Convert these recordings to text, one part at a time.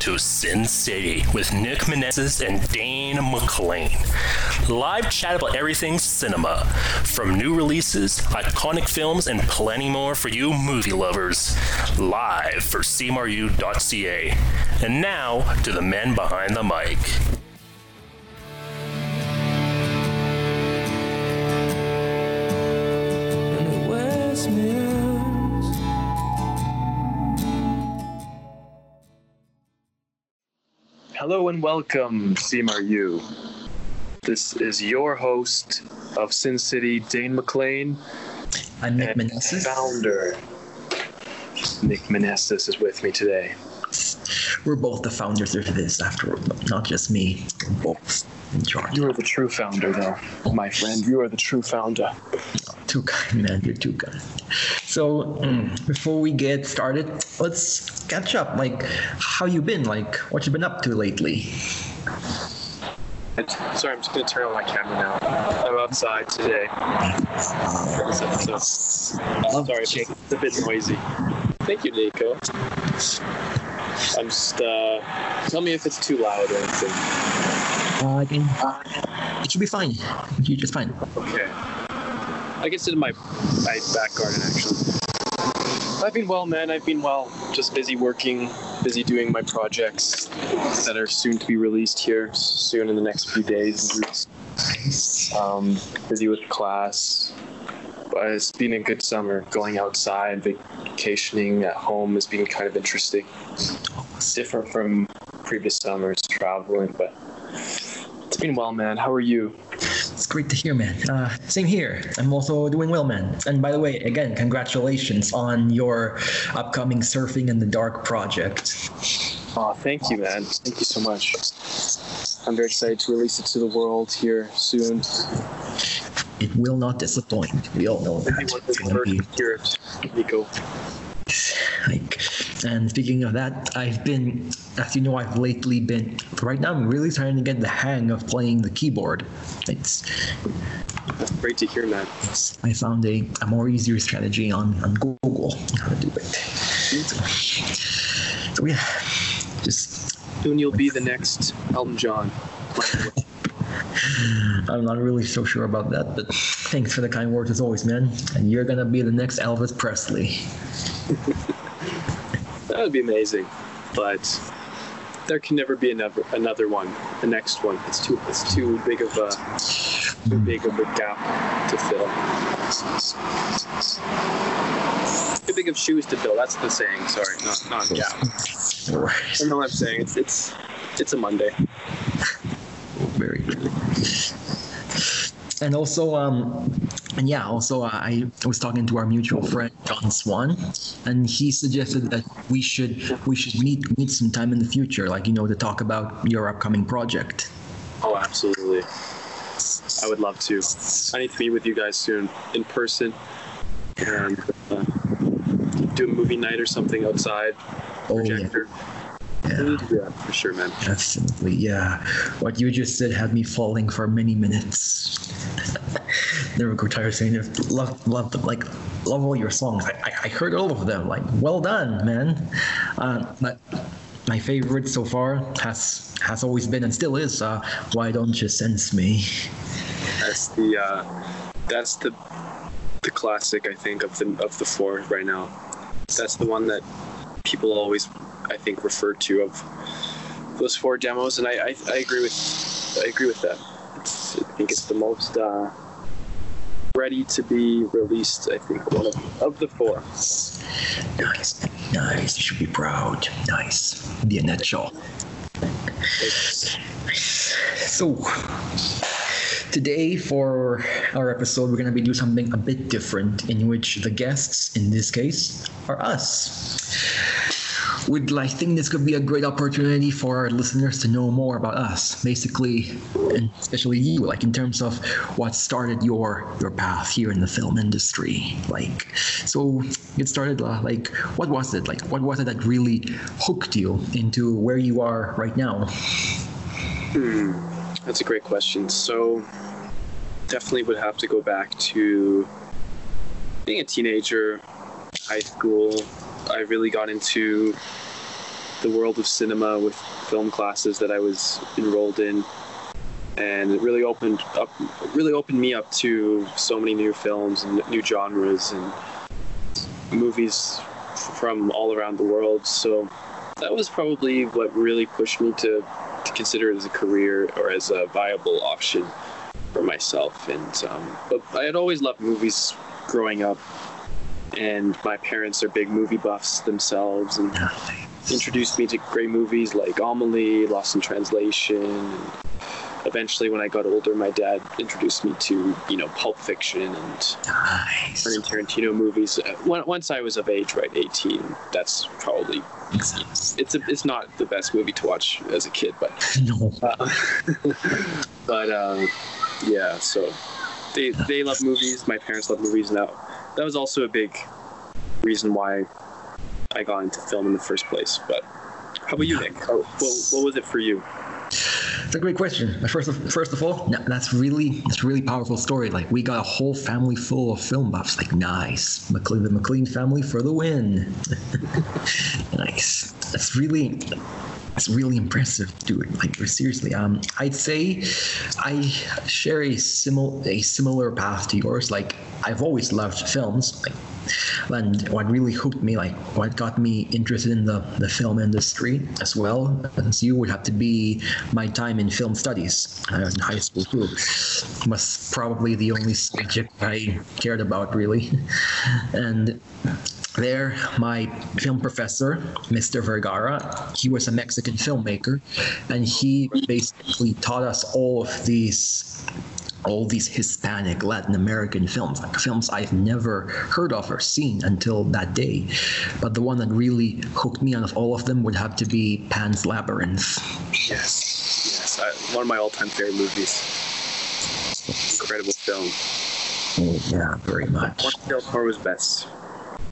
to Sin City with Nick Meneses and Dane McLean. Live chat about everything cinema, from new releases, iconic films, and plenty more for you movie lovers. Live for CMRU.ca. And now to the men behind the mic. Hello and welcome, CMRU. This is your host of Sin City, Dane McLean, I'm Nick Meneses. founder Nick Meneses is with me today. We're both the founders of this, after all, not just me. We're both in charge. You are the true founder, though, my friend. You are the true founder. Too kind, man. You're too kind. So, mm, before we get started, let's catch up. Like, how you been? Like, what you been up to lately? Sorry, I'm just going to turn on my camera now. I'm outside today. So, sorry, it's a bit noisy. Thank you, Nico. I'm just, uh, tell me if it's too loud or anything. Uh, can, it should be fine. You're just fine. Okay. I sit in my my back garden actually. I've been well, man. I've been well. Just busy working, busy doing my projects that are soon to be released here soon in the next few days. Um, busy with class. But it's been a good summer. Going outside, vacationing at home has been kind of interesting. It's different from previous summers traveling, but it's well, man. How are you? It's great to hear, man. Uh, same here. I'm also doing well, man. And by the way, again, congratulations on your upcoming Surfing in the Dark project. Oh, thank you, man. Thank you so much. I'm very excited to release it to the world here soon. It will not disappoint. We all know that. It's gonna be hear it, Nico. like and speaking of that i've been as you know i've lately been right now i'm really trying to get the hang of playing the keyboard. It's, That's great to hear, it's i found a, a more easier strategy on on google. How to do it. So yeah just Soon you'll be the next Elton John. i'm not really so sure about that but thanks for the kind words as always man. And you're gonna be the next elvis presley That would be amazing, but there can never be another another one. The next one. It's too it's too big of a too big of a gap to fill. Too big of shoes to fill. That's the saying. Sorry, not not gap. right I know what I'm saying. It's it's it's a Monday. very true. And also, um, and yeah, also uh, I was talking to our mutual friend John Swan, and he suggested that we should we should meet meet sometime in the future, like you know, to talk about your upcoming project. Oh, absolutely. I would love to. I need to meet with you guys soon in person and uh, do a movie night or something outside. Oh yeah, Projector. We yeah, need to do that for sure, man. definitely, yeah. What you just said had me falling for many minutes. Never go tired of saying it. Love, love them. Like, love all your songs. I, I, I heard all of them. Like, well done, man. Uh, but my favorite so far has has always been and still is. Uh, Why don't you sense me? That's the uh, that's the the classic I think of the of the four right now. That's the one that people always I think referred to of those four demos, and I I, I agree with I agree with that. It's, I think it's the most uh, ready to be released. I think one of, of the four. Nice, nice. You should be proud. Nice. Nutshell. So, today for our episode, we're going to be doing something a bit different in which the guests, in this case, are us. Would I think this could be a great opportunity for our listeners to know more about us, basically, and especially you, like in terms of what started your your path here in the film industry. Like, so it started. Uh, like, what was it? Like, what was it that really hooked you into where you are right now? Hmm, that's a great question. So, definitely would have to go back to being a teenager, high school. I really got into the world of cinema with film classes that I was enrolled in, and it really opened up, really opened me up to so many new films and new genres and movies from all around the world. So that was probably what really pushed me to to consider it as a career or as a viable option for myself. And um, but I had always loved movies growing up, and my parents are big movie buffs themselves, and introduced me to great movies like Amelie, Lost in Translation. And eventually, when I got older, my dad introduced me to you know Pulp Fiction and Nice. Tarantino movies. Uh, Once I was of age, right, 18, that's probably Makes it's a, it's not the best movie to watch as a kid, but No. uh, but um, yeah. So they they love movies. My parents love movies. Now that was also a big reason why I got into film in the first place. But how about you, Nick? How, what, what was it for you? It's a great question. First of, first of all, that's really that's really powerful story. Like we got a whole family full of film buffs. Like nice, McLean, the McLean family for the win. nice. That's really that's really impressive, dude. Like seriously, um, I'd say I share a similar a similar path to yours. Like I've always loved films. Like and what really hooked me, like what got me interested in the, the film industry as well as you, would have to be my time in film studies. I was in high school too. Was probably the only subject I cared about really, and there my film professor mr vergara he was a mexican filmmaker and he basically taught us all of these all these Hispanic, Latin American films, like films I've never heard of or seen until that day. But the one that really hooked me out of all of them would have to be Pan's Labyrinth. Yes, yes, I, one of my all-time favorite movies. Incredible film. Yeah, very much. One of Del Toro's best,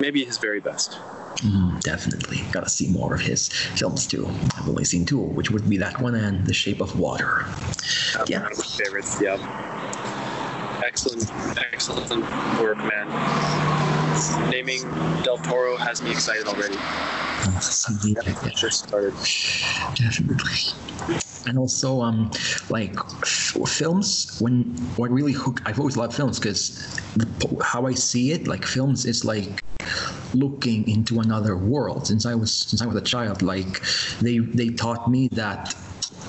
maybe his very best. Mm, definitely. Gotta see more of his films too. I've only seen two, which would be that one and The Shape of Water. Um, Yeah. One of my favorites. Yeah. Excellent, excellent work, man. Naming Del Toro has me excited already. Something like that. Just started. Definitely. And also, um, like films. When what really hook, I've always loved films because how I see it, like films, is like looking into another world. Since I was since I was a child, like they they taught me that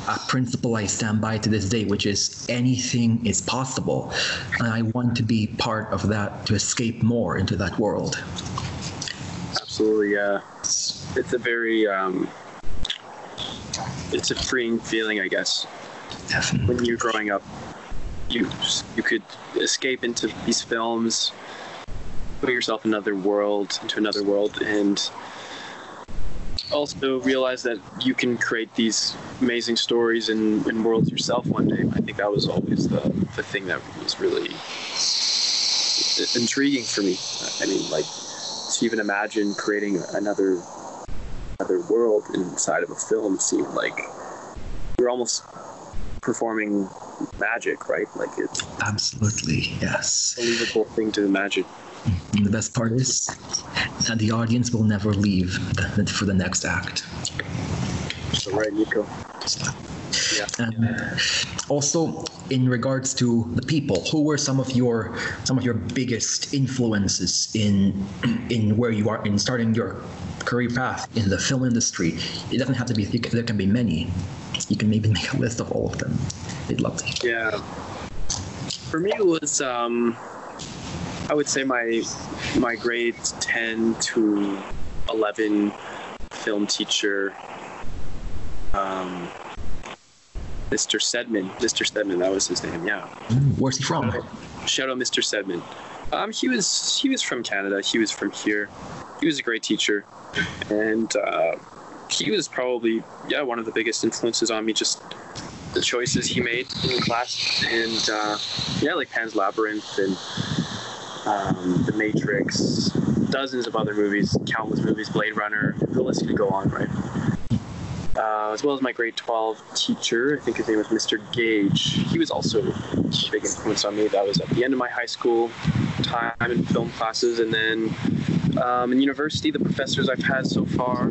a principle I stand by to this day, which is anything is possible, and I want to be part of that to escape more into that world. Absolutely, yeah. It's a very, um, it's a freeing feeling, I guess. Definitely. When you're growing up, you you could escape into these films, put yourself in another world, into another world, and also realize that you can create these amazing stories and, and worlds yourself one day. I think that was always the, the thing that was really intriguing for me. I mean, like to even imagine creating another another world inside of a film seemed like you're almost performing magic, right? Like it's Absolutely, yes. believable thing to imagine. And the best part is that the audience will never leave the, for the next act. So right, Nico. Yeah. And also, in regards to the people, who were some of your some of your biggest influences in in where you are in starting your career path in the film industry? It doesn't have to be. There can be many. You can maybe make a list of all of them. I'd love to. Yeah. For me, it was um, I would say my my grade ten to eleven film teacher, um, Mr. Sedman. Mr. Sedman, that was his name. Yeah. Where's he from? Shout out, Mr. Sedman. Um, he was he was from Canada. He was from here. He was a great teacher, and uh, he was probably yeah one of the biggest influences on me. Just the choices he made in class, and uh, yeah, like Pan's Labyrinth and um, The Matrix, dozens of other movies, countless movies, Blade Runner. The list could go on, right? Uh, as well as my grade 12 teacher. I think his name was Mr. Gage. He was also a big influence on me. That was at the end of my high school time in film classes. And then um, in university, the professors I've had so far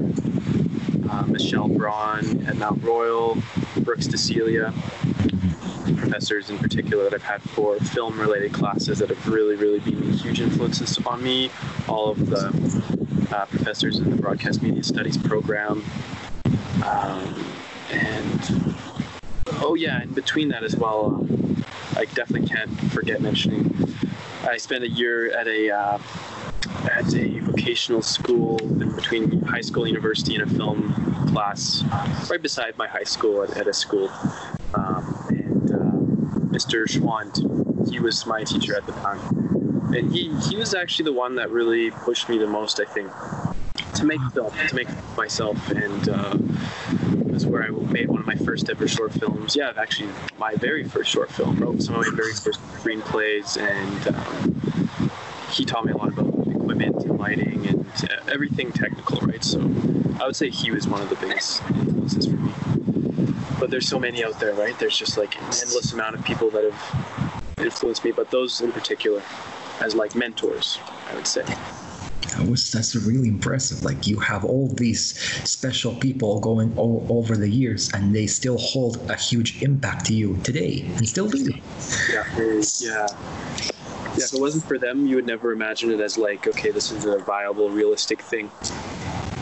uh, Michelle Braun at Mount Royal, Brooks DeCelia, professors in particular that I've had for film related classes that have really, really been huge influences on me. All of the uh, professors in the Broadcast Media Studies program. Um, and oh, yeah, in between that as well, um, I definitely can't forget mentioning I spent a year at a uh, at a vocational school in between high school and university in a film class right beside my high school at, at a school. Um, and uh, Mr. Schwand, he was my teacher at the time. And he, he was actually the one that really pushed me the most, I think, to make film, to make myself. And uh, was where I made one of my first ever short films. Yeah, actually, my very first short film. Wrote some of my very first screenplays, and um, he taught me a lot about equipment and lighting and uh, everything technical, right? So I would say he was one of the biggest influences for me. But there's so many out there, right? There's just like an endless amount of people that have influenced me, but those in particular as like mentors, I would say. That was that's really impressive. Like you have all these special people going all, over the years, and they still hold a huge impact to you today, and still do. Yeah, yeah. Yeah, if it wasn't for them, you would never imagine it as like, okay, this is a viable, realistic thing.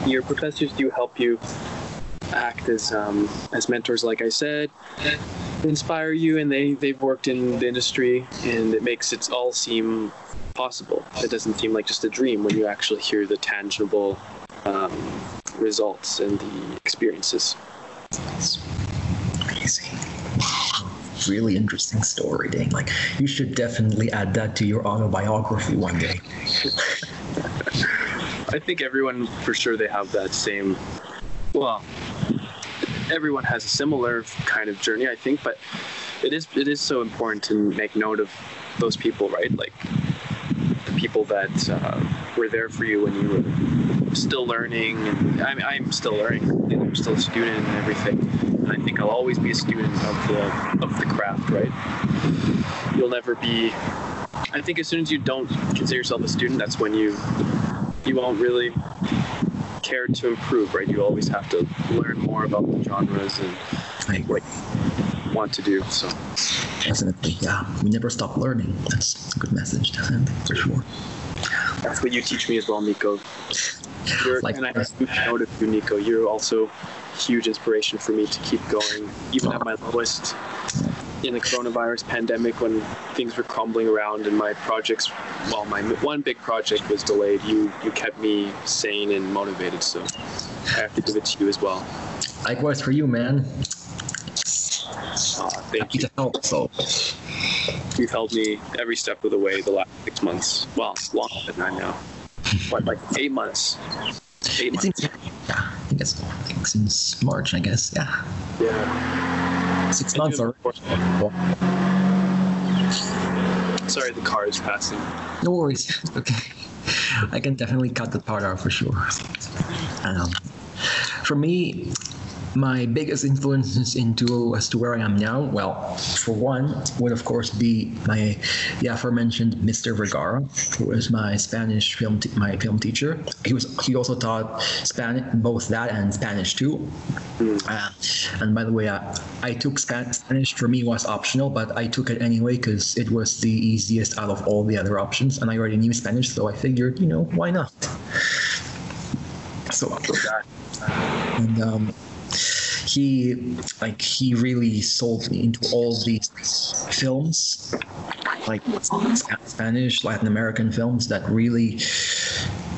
Your professors do help you act as um, as mentors, like I said, inspire you, and they they've worked in the industry, and it makes it all seem possible. It doesn't seem like just a dream when you actually hear the tangible um, results and the experiences. It's amazing really interesting story, Dane. Like, you should definitely add that to your autobiography one day. I think everyone, for sure, they have that same. Well, everyone has a similar kind of journey, I think, but it is it is so important to make note of those people, right? Like the people that uh, were there for you when you were still learning. And I'm, I'm still learning. I'm still a student and everything and I think I'll always be a student of the of the craft. Right? You'll never be. I think as soon as you don't consider yourself a student, that's when you you won't really care to improve. Right? You always have to learn more about the genres and what you want to do. So. Definitely, yeah. We never stop learning. That's a good message send for sure. That's what you teach me as well, Nico. You're, like, and I noted you, Nico. You're also huge inspiration for me to keep going, even at my lowest in the coronavirus pandemic when things were crumbling around and my projects well my one big project was delayed you you kept me sane and motivated so i have to give it to you as well likewise for you man uh, thank you to help so you've helped me every step of the way the last six months well longer than I know, but like eight months eight months yeah I think it's I think since March, I guess. Yeah. Yeah. Six months already. Sorry, the car is passing. No worries. okay. I can definitely cut the part out for sure. Um, for me, my biggest influences into as to where I am now, well, for one, would of course be my the aforementioned Mr. Vergara, who was my Spanish film my film teacher. He was he also taught Spanish both that and Spanish too. Uh, and by the way, uh, I took Spanish. Spanish for me was optional, but I took it anyway because it was the easiest out of all the other options, and I already knew Spanish, so I figured, you know, why not? So, and um, he like he really sold me into all these films like spanish latin american films that really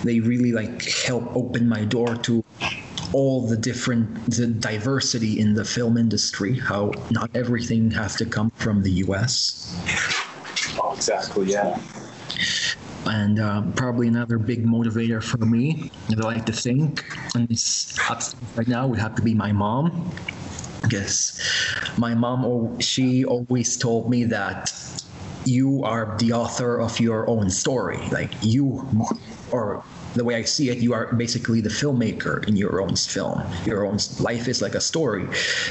they really like help open my door to all the different the diversity in the film industry how not everything has to come from the us exactly yeah and um, probably another big motivator for me that I like to think and this right now would have to be my mom. Because my mom she always told me that you are the author of your own story. Like you or the way I see it, you are basically the filmmaker in your own film. Your own life is like a story.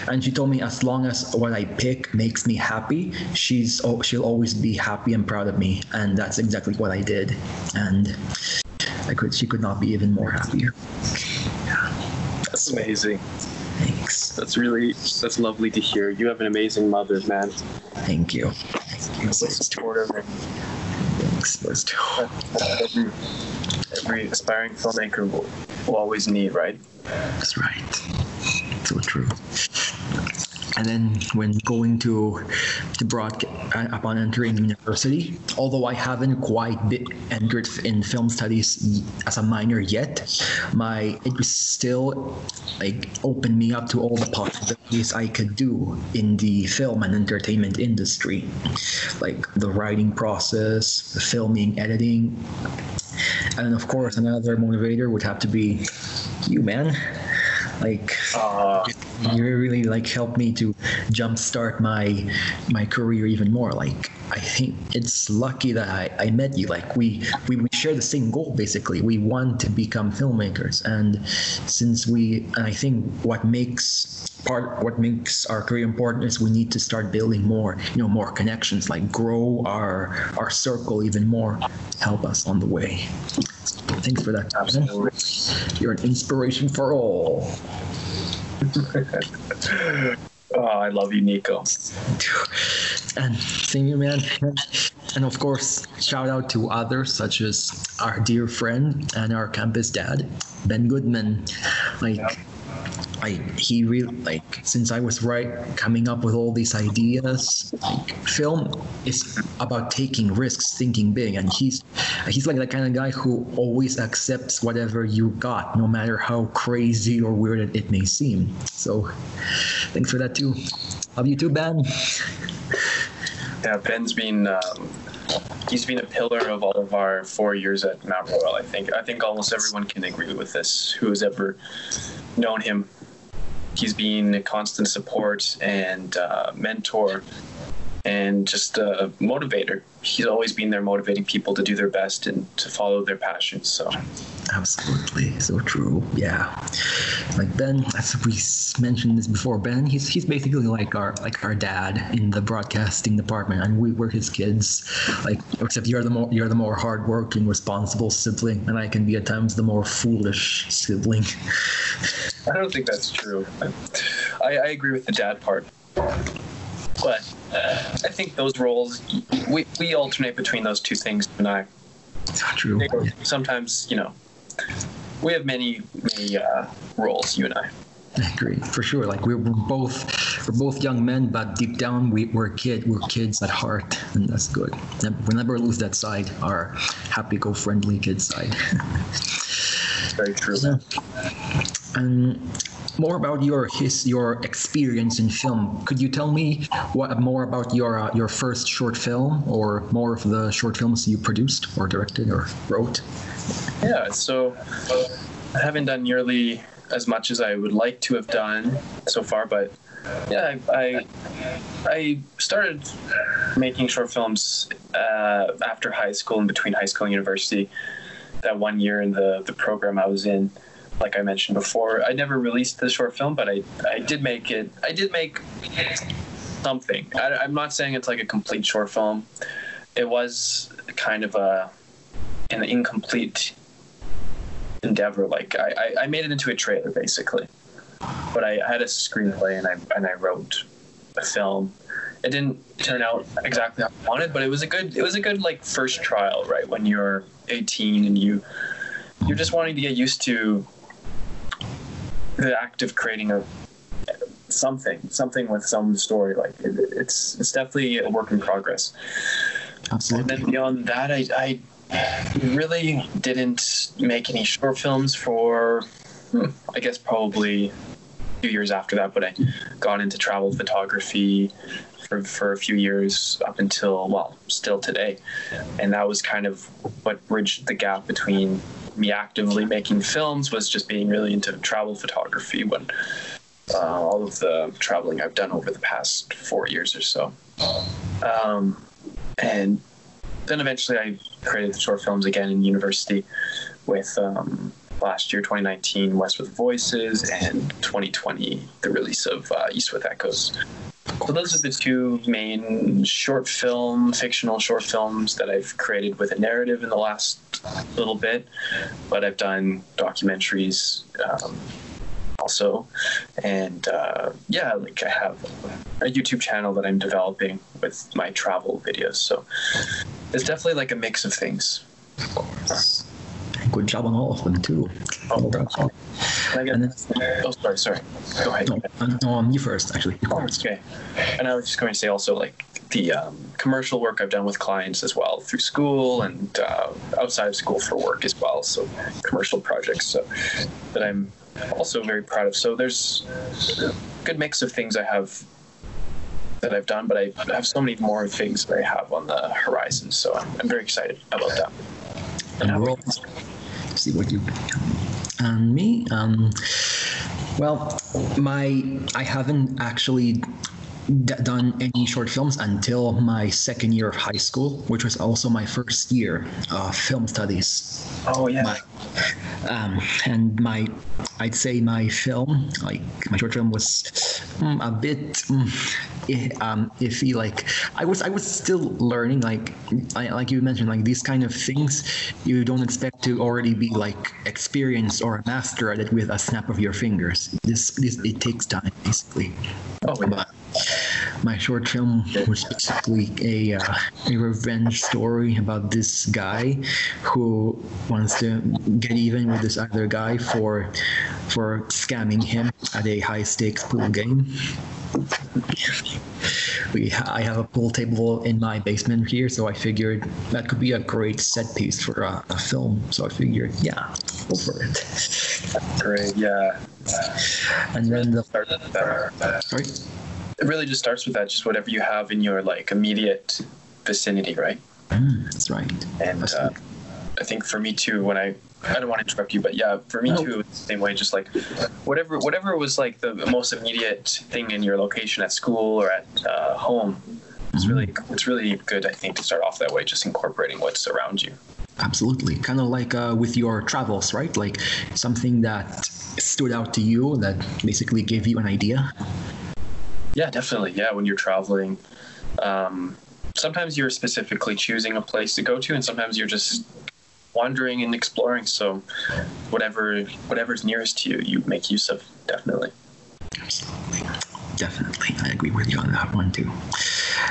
And she told me as long as what I pick makes me happy, she's oh, she'll always be happy and proud of me. And that's exactly what I did. And I could she could not be even more happier. Yeah. That's amazing. Thanks. That's really that's lovely to hear. You have an amazing mother, man. Thank you. Thank you. So supportive. Those two. Every, every aspiring filmmaker will, will always need, right? That's right. So true. And then when going to to broadcast uh, upon entering university, although I haven't quite entered in film studies as a minor yet, my it was still like opened me up to all the possibilities I could do in the film and entertainment industry, like the writing process, the filming, editing, and of course another motivator would have to be you, man. Like Uh, you really like helped me to jumpstart my my career even more. Like i think it's lucky that i, I met you. Like we, we we share the same goal basically. We want to become filmmakers. And since we and i think what makes part what makes our career important is we need to start building more you know more connections like grow our our circle even more. Help us on the way thanks for that absolutely. you're an inspiration for all Oh, I love you, Nico. And thank you, man. And of course, shout out to others such as our dear friend and our campus dad, Ben Goodman. Like, I he really like since I was right coming up with all these ideas. Like, film is about taking risks, thinking big, and he's he's like the kind of guy who always accepts whatever you got, no matter how crazy or weird it, it may seem. So, thanks for that too. Love you too, Ben. Yeah, Ben's been um, he's been a pillar of all of our four years at Mount Royal. I think I think almost everyone can agree with this who has ever known him. He's been a constant support and uh, mentor and just a motivator. He's always been there motivating people to do their best and to follow their passions. So Absolutely, so true. Yeah, like Ben, as we mentioned this before, Ben, he's he's basically like our like our dad in the broadcasting department, and we were his kids. Like, except you're the more you're the more hardworking, responsible sibling, and I can be at times the more foolish sibling. I don't think that's true. I, I agree with the dad part. But uh, I think those roles, we, we alternate between those two things, and I. So true. Sometimes, you know, we have many, many uh, roles, you and I. I agree for sure. Like we're, we're both we're both young men, but deep down we, we're kid we're kids at heart, and that's good. We'll never lose that side, our happy-go-friendly kid side. Very true. And more about your his your experience in film. Could you tell me what more about your uh, your first short film, or more of the short films you produced or directed or wrote? Yeah, so I haven't done nearly as much as I would like to have done so far, but yeah, I I, I started making short films uh, after high school and between high school and university. That one year in the the program I was in, like I mentioned before, I never released the short film, but I I did make it. I did make something. I, I'm not saying it's like a complete short film. It was kind of a an incomplete endeavor. Like I, I, I made it into a trailer basically, but I had a screenplay and I and I wrote a film. It didn't turn out exactly how I wanted, but it was a good it was a good like first trial, right? When you're 18 and you you're just wanting to get used to the act of creating a something something with some story like it, it's it's definitely a work in progress and Absolutely. then beyond that, I, I really didn't make any short films for, hmm, I guess, probably a few years after that. But I got into travel photography for, for a few years up until, well, still today. And that was kind of what bridged the gap between me actively making films was just being really into travel photography when uh, all of the traveling I've done over the past four years or so. Um, and then eventually I created the short films again in university with um, last year 2019 West with Voices and 2020 the release of uh, East with Echoes. So those are the two main short film, fictional short films that I've created with a narrative in the last little bit. But I've done documentaries um, also, and uh, yeah, like I have a YouTube channel that I'm developing with my travel videos. So it's definitely like a mix of things. Good job on all of them too. Oh, done. And And then- oh, sorry, sorry. Go ahead. No, no, um, you first, actually. Oh, okay. And I was just going to say also like the um, commercial work I've done with clients as well through school and uh, outside of school for work as well. So commercial projects so that I'm also very proud of. So there's a good mix of things I have that I've done, but I have so many more things that I have on the horizon. So I'm, I'm very excited about that. And how roll. about See what you. And me, um, well, my I haven't actually d- done any short films until my second year of high school, which was also my first year of film studies. Oh yeah. My, um, and my, I'd say my film, like my short film, was mm, a bit mm, i- um, iffy. Like I was, I was still learning. Like, I, like you mentioned, like these kind of things, you don't expect to already be like experienced or a master at it with a snap of your fingers. This, this, it takes time, basically. Oh, yeah. But my short film was basically a, uh, a revenge story about this guy who wants to get even with this other guy for for scamming him at a high stakes pool game. We, I have a pool table in my basement here, so I figured that could be a great set piece for a, a film. So I figured, yeah, go for it. Great. Yeah. And then the Start with that. sorry, It really just starts with that, just whatever you have in your like immediate vicinity, right? Mm, that's right. And That's uh. I think for me too, when I I don't want to interrupt you, but yeah, for me too, it's the same way. Just like whatever whatever was like the most immediate thing in your location at school or at uh, home. It's really it's really good, I think, to start off that way, just incorporating what's around you. Absolutely. Kind of like uh, with your travels, right? Like something that stood out to you that basically gave you an idea. Yeah, definitely. Yeah, when you're traveling, um, sometimes you're specifically choosing a place to go to, and sometimes you're just wandering and exploring. So, whatever whatever's nearest to you, you make use of. Definitely. Absolutely. Definitely. I agree with you on that one too.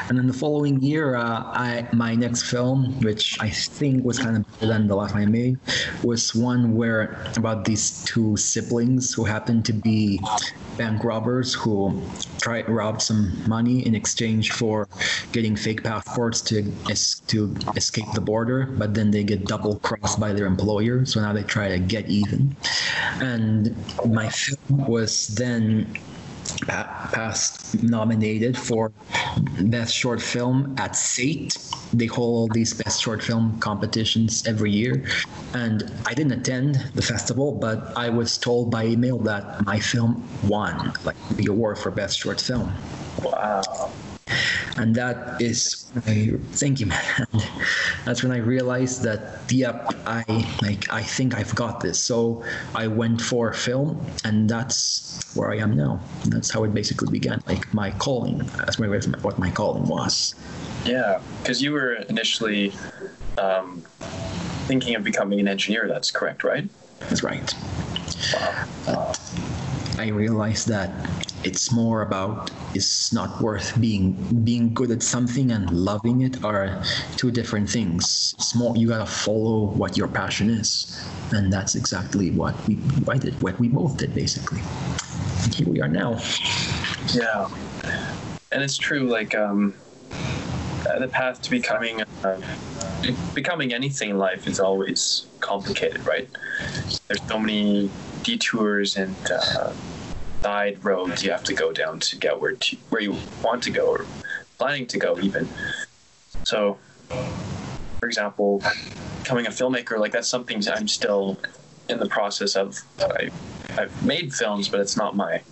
And then the following year, uh, I my next film, which I think was kind of better than the last one I made, was one where about these two siblings who happened to be bank robbers who tried rob some money in exchange for getting fake passports to to escape the border, but then they get double crossed by their employer, so now they try to get even. And my film was then past nominated for best short film at SATE. They hold these best short film competitions every year, and I didn't attend the festival, but I was told by email that my film won like the award for best short film Wow. And that is I, thank you man And that's when i realized that yep i like i think i've got this so i went for film and that's where i am now and that's how it basically began like my calling that's my what my calling was Yeah, because you were initially um, thinking of becoming an engineer. That's correct, right? that's right Wow. I realized that it's more about it's not worth being being good at something and loving it are two different things. It's more you gotta follow what your passion is. And that's exactly what we I did what we both did basically. And here we are now. Yeah, and it's true. Like um, uh, the path to becoming uh, becoming anything in life is always complicated, right? There's so many detours and uh, side roads you have to go down to get where to, where you want to go or planning to go even. So, for example, becoming a filmmaker, like that's something I'm still in the process of. I, I've made films, but it's not my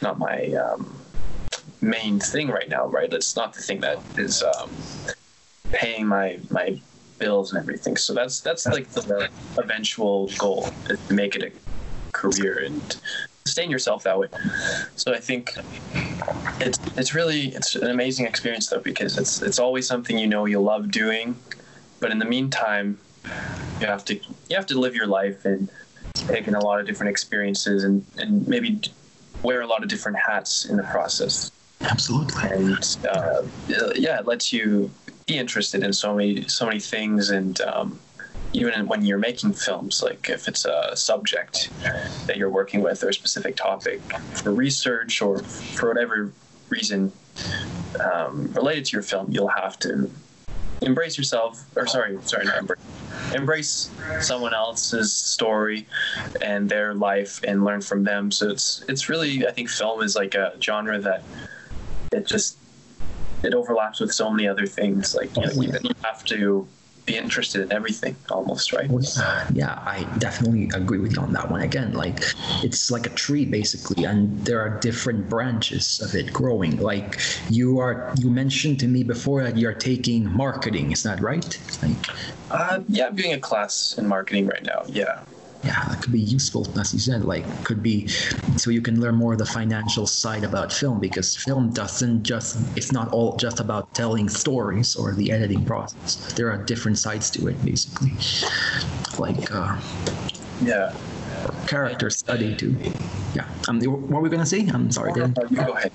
not my um, main thing right now, right? It's not the thing that is um, paying my my bills and everything. So that's that's like the eventual goal is to make it a career and sustain yourself that way. So I think it's it's really it's an amazing experience though because it's it's always something you know you love doing, but in the meantime, you have to you have to live your life and take in a lot of different experiences and, and maybe wear a lot of different hats in the process. Absolutely. And uh, yeah, it lets you be interested in so many so many things and um, even when you're making films, like if it's a subject that you're working with or a specific topic for research or for whatever reason um, related to your film, you'll have to embrace yourself, or sorry, sorry, not embrace, embrace someone else's story and their life and learn from them. So it's it's really, I think, film is like a genre that it just it overlaps with so many other things. Like you, know, you have to be interested in everything almost right? Yeah i definitely agree with you on that one. Again like it's like a tree basically and there are different branches of it growing. Like you are you mentioned to me before that you're taking marketing is that right? Like uh, yeah i'm doing a class in marketing right now. Yeah yeah, that could be useful, as you said. Like, could be so you can learn more of the financial side about film because film doesn't just, it's not all just about telling stories or the editing process. There are different sides to it, basically. Like, uh, yeah. Character study, too. Yeah. Um, what were we going to say? I'm sorry, Dan. Go ahead.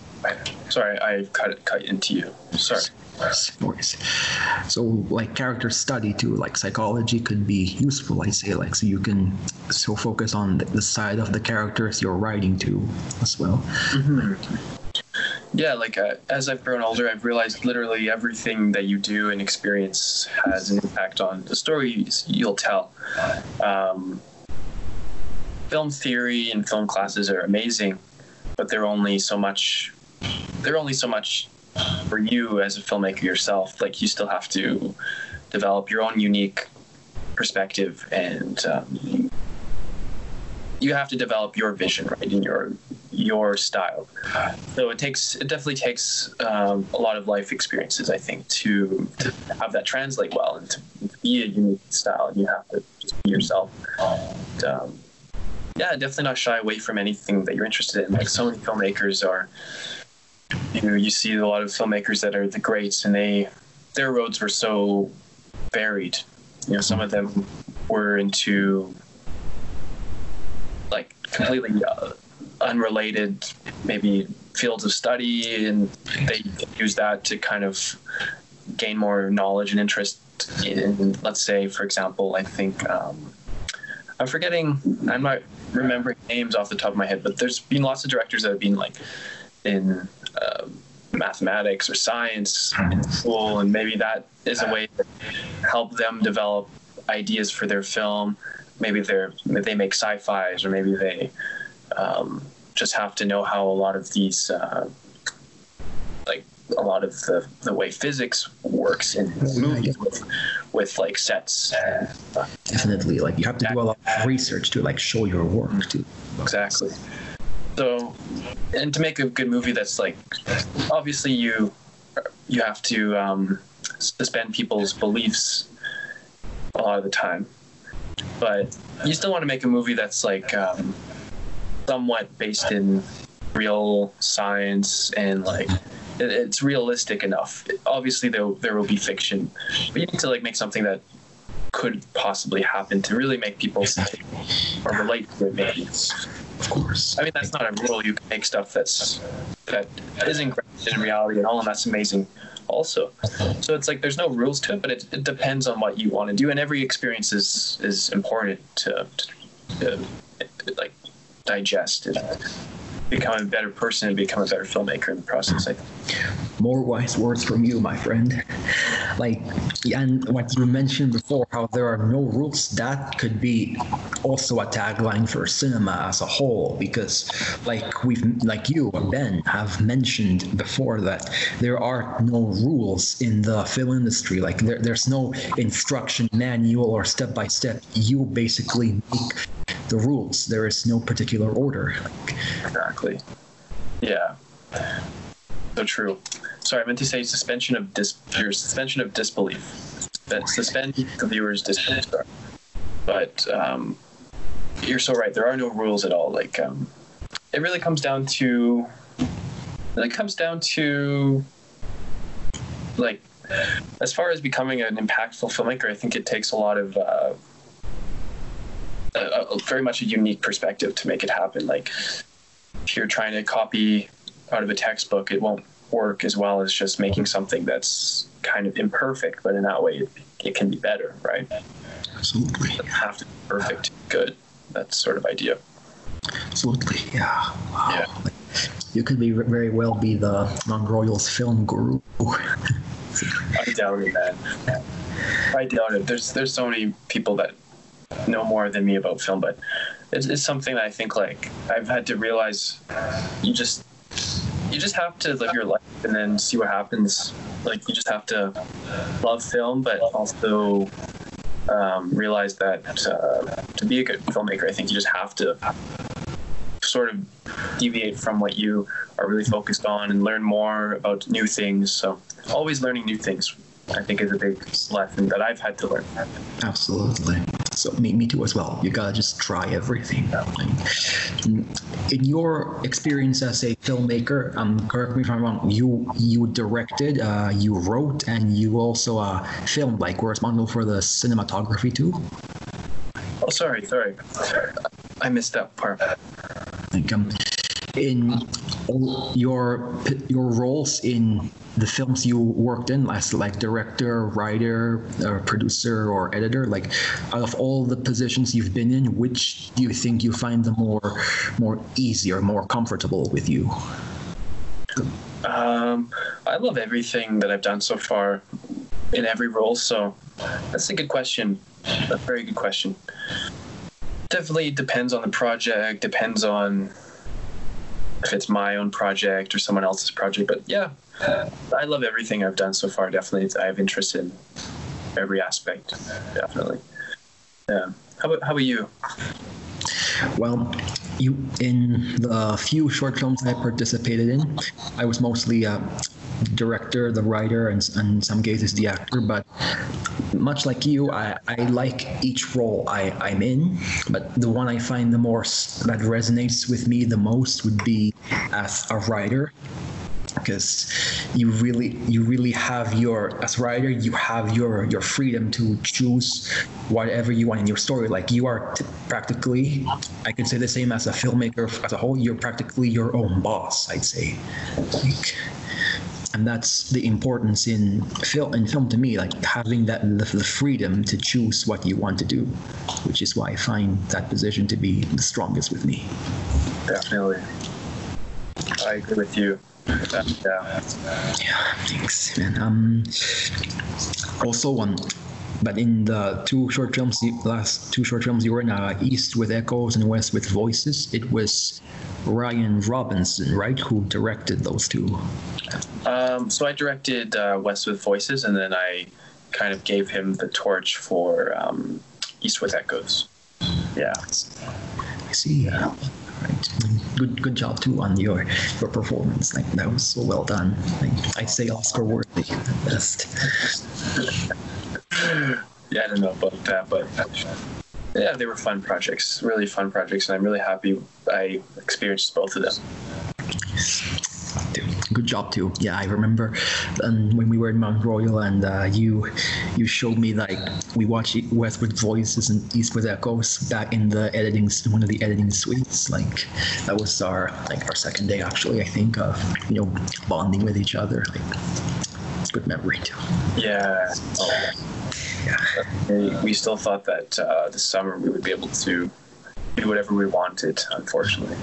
Sorry, I cut, cut into you. Sorry stories. So like character study too, like psychology could be useful. I say like so you can so focus on the side of the characters you're writing to as well. Mm-hmm. Yeah, like uh, as I've grown older, I've realized literally everything that you do and experience has an impact on the stories you'll tell. Um, film theory and film classes are amazing, but they're only so much. They're only so much for you as a filmmaker yourself, like you still have to develop your own unique perspective and um, you have to develop your vision right in your your style. So it takes it definitely takes um, a lot of life experiences i think to, to have that translate well and to be a unique style. And you have to just be yourself. And, um, yeah definitely not shy away from anything that you're interested in like so many filmmakers are you know, you see a lot of filmmakers that are the greats, and they their roads were so varied. You know, some of them were into like completely uh, unrelated, maybe fields of study, and they use that to kind of gain more knowledge and interest in, let's say, for example, I think um, I'm forgetting, I'm not remembering names off the top of my head, but there's been lots of directors that have been like in uh, mathematics or science in school, and maybe that is a way to help them develop ideas for their film. Maybe they're they make sci-fi's, or maybe they um, just have to know how a lot of these, uh, a lot of the, the way physics works in movies with, with like sets. Definitely, like you have to do a lot of research to like show your work too. Exactly. So, and to make a good movie, that's like obviously you you have to um, suspend people's beliefs a lot of the time, but you still want to make a movie that's like um, somewhat based in real science and like it's realistic enough. Obviously, there there will be fiction, but you need to like make something that could possibly happen to really make people or relate to it. Maybe. Of course. I mean, that's not a rule. You can make stuff that's that isn't grounded in reality at all, and that's amazing. Also, so it's like there's no rules to it, but it, it depends on what you want to do, and every experience is is important to, to, to like digest and become a better person and become a better filmmaker in the process. I. More wise words from you, my friend. Like, and what you mentioned before, how there are no rules, that could be also a tagline for cinema as a whole, because like we've, like you, or Ben, have mentioned before that there are no rules in the film industry. Like there, there's no instruction manual or step by step. You basically make the rules. There is no particular order. Exactly. Yeah. So true. Sorry, I meant to say suspension of dis your suspension of disbelief. Suspend the viewer's disbelief. But um, you're so right. There are no rules at all. Like um, it really comes down to it comes down to like as far as becoming an impactful filmmaker, I think it takes a lot of uh, a, a very much a unique perspective to make it happen. Like if you're trying to copy out of a textbook, it won't work as well as just making something that's kind of imperfect, but in that way it, it can be better, right? Absolutely. It doesn't have to be perfect, good. That sort of idea. Absolutely. Yeah. Wow. Yeah. You could be very well be the Mount Royal's film guru. I doubt it, man. I doubt it. There's there's so many people that know more than me about film, but it's, it's something that I think like I've had to realize. You just you just have to live your life and then see what happens. Like you just have to love film, but also um, realize that uh, to be a good filmmaker, I think you just have to sort of deviate from what you are really focused on and learn more about new things. So always learning new things, I think, is a big lesson that I've had to learn. Absolutely. So me, me too as well. You gotta just try everything. In your experience as a filmmaker, um, correct me if I'm wrong. You you directed, uh, you wrote, and you also uh, filmed, like were responsible for the cinematography too. Oh, sorry, sorry. I missed that part. Like um, in your your roles in the films you worked in as like director writer or producer or editor like out of all the positions you've been in which do you think you find the more more easy or more comfortable with you Um, I love everything that I've done so far in every role. So that's a good question. A very good question. Definitely depends on the project. Depends on if it's my own project or someone else's project. But yeah, I love everything I've done so far. Definitely, I have interest in every aspect. Definitely. Yeah. How about how about you? well you in the few short films i participated in i was mostly a director the writer and in some cases the actor but much like you i, I like each role I, i'm in but the one i find the most that resonates with me the most would be as a writer. Because you really you really have your as a writer you have your your freedom to choose whatever you want in your story. Like you are t- practically i could say the same as a filmmaker as a whole you're practically your own boss i'd say. Like and that's the importance in film in film to me like having that the, the freedom to choose what you want to do which is why i find that position to be the strongest with me Definitely. I agree with you. Yeah. Yeah, thanks, man. Um, also one, but in the two short films, the last two short films you were in, uh, East with Echoes and West with Voices, it was Ryan Robinson, right, who directed those two. Um, so I directed uh, West with Voices, and then I kind of gave him the torch for um, East with Echoes. Yeah. I see. Uh, right. Good, good job too on your your performance. Like that was so well done. Like I'd say Oscar worthy best. Yeah, I don't know about that, but yeah, they were fun projects, really fun projects, and I'm really happy I experienced both of them. Good job too. Yeah, I remember um, when we were in Mount Royal and uh, you you showed me like we watched West with Voices and East with Echoes back in the editing one of the editing suites. Like that was our like our second day actually. I think of you know bonding with each other. Like it's a good memory too. Yeah. Yeah. We- We still thought that uh, this summer we would be able to do whatever we wanted, unfortunately.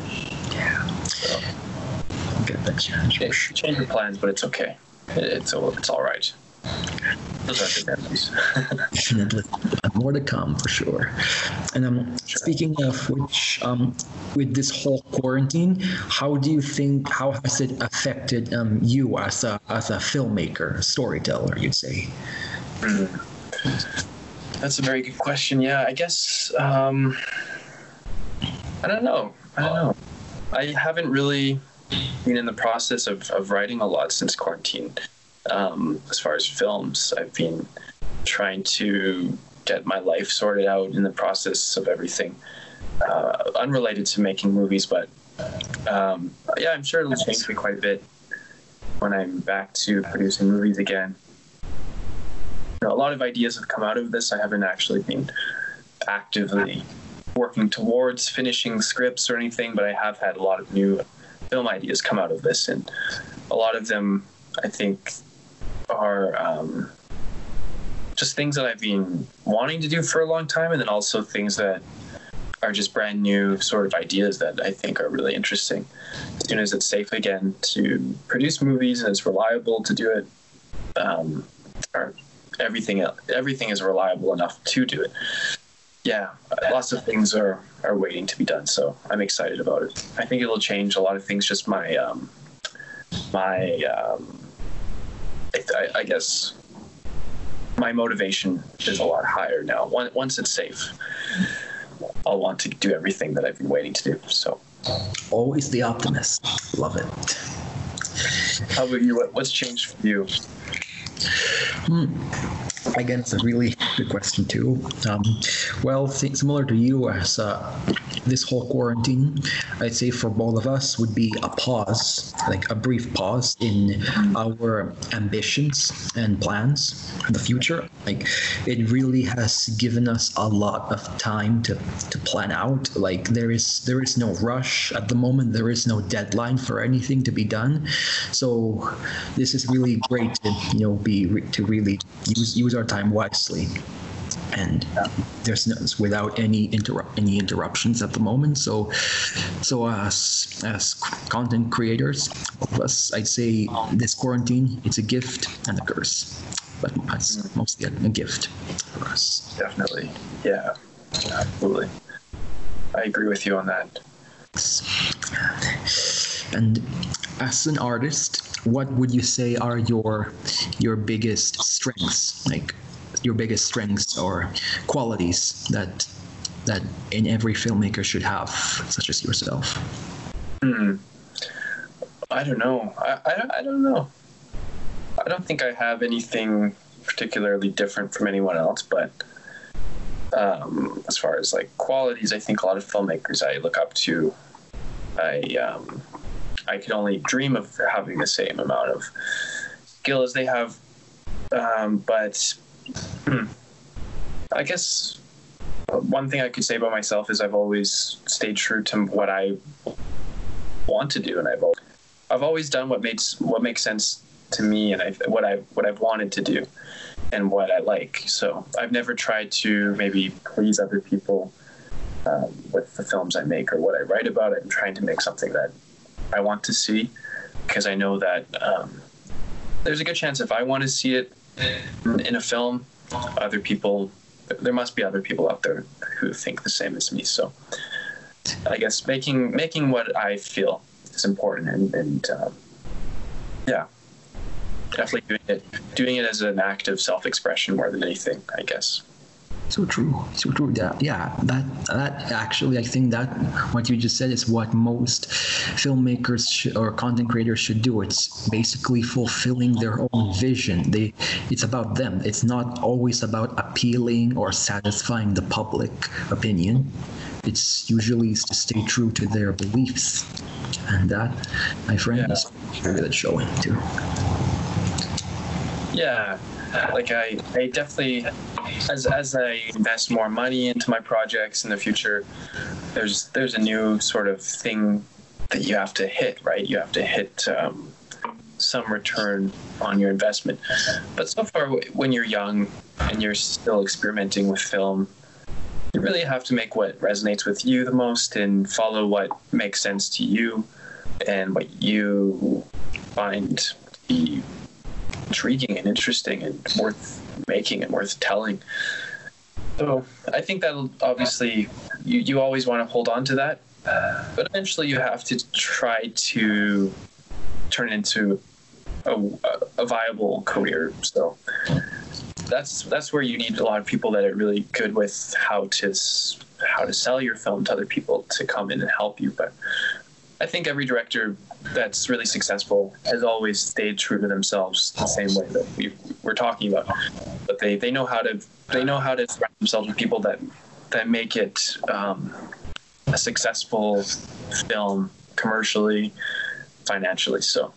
Yeah. So, Get that chance. okay, change the plans, but it's okay. It- It's, it's all right. Those are good memories. Definitely. More to come for sure. And um, speaking of which, um, with this whole quarantine, how do you think, how has it affected um, you as a, as a filmmaker, storyteller, you'd say? That's a very good question. Yeah, I guess um, I don't know. I don't know. I haven't really been in the process of, of writing a lot since quarantine. Um, as far as films, I've been trying to get my life sorted out in the process of everything, uh, unrelated to making movies. But um, yeah, I'm sure it'll change me quite a bit when I'm back to producing movies again know, a lot of ideas have come out of this. I haven't actually been actively working towards finishing scripts or anything, but I have had a lot of new film ideas come out of this, and a lot of them I think are um, just things that I've been wanting to do for a long time, and then also things that are just brand new sort of ideas that I think are really interesting. As soon as it's safe again to produce movies and it's reliable to do it, um, everything everything is reliable enough to do it. Yeah, lots of things are are waiting to be done, so I'm excited about it. I think it'll change a lot of things. Just my um, my um, I, I guess my motivation is a lot higher now. Once it's safe, I'll want to do everything that I've been waiting to do. So, always the optimist. Love it. How about you? What's changed for you? Hmm again, it's a really good question too. Um, well, th- similar to you, as uh, this whole quarantine, I'd say for both of us would be a pause, like a brief pause in our ambitions and plans for the future. Like it really has given us a lot of time to to plan out. Like there is there is no rush at the moment. There is no deadline for anything to be done. So this is really great to you know be to really use use our our time wisely and there's no, without any interrupt any interruptions at the moment. So, so as as content creators, of us, I'd say this quarantine it's a gift and a curse, but it's mm. mostly a, a gift for us. Definitely, yeah, absolutely. I agree with you on that. And as an artist, what would you say are your your biggest strengths? Like your biggest strengths or qualities that that in every filmmaker should have, such as yourself? Hmm. I don't know. I, I, I don't know. I don't think I have anything particularly different from anyone else, but um, as far as like qualities, I think a lot of filmmakers I look up to, I um, I could only dream of having the same amount of skill as they have. Um, but hmm, I guess one thing I could say about myself is I've always stayed true to what I want to do, and I've always, I've always done what makes what makes sense to me, and I've, what I what I've wanted to do, and what I like. So I've never tried to maybe please other people um, with the films I make or what I write about. I'm trying to make something that I want to see because I know that um, there's a good chance if I want to see it in a film, other people, there must be other people out there who think the same as me. So I guess making making what I feel is important, and, and um, yeah, definitely doing it doing it as an act of self expression more than anything. I guess so true so true. That yeah that that actually i think that what you just said is what most filmmakers sh- or content creators should do. It's basically fulfilling their own vision. They it's about them. It's not always about appealing or satisfying the public opinion. It's usually to stay true to their beliefs. And that my friend yeah. is very good at showing too. Yeah like I, I definitely as as I invest more money into my projects in the future, there's there's a new sort of thing that you have to hit, right? You have to hit um, some return on your investment. But so far, when you're young and you're still experimenting with film, you really have to make what resonates with you the most and follow what makes sense to you and what you find to be intriguing and interesting and worth making and worth telling. So I think that obviously you, you always want to hold on to that, uh, but eventually you have to try to turn it into a, a viable career. So that's that's where you need a lot of people that are really good with how to how to sell your film to other people to come in and help you. But I think every director that's really successful has always stayed true to themselves the same way that we we're talking about. But they, they know how to they know how to surround themselves with people that that make it um, a successful film commercially, financially. So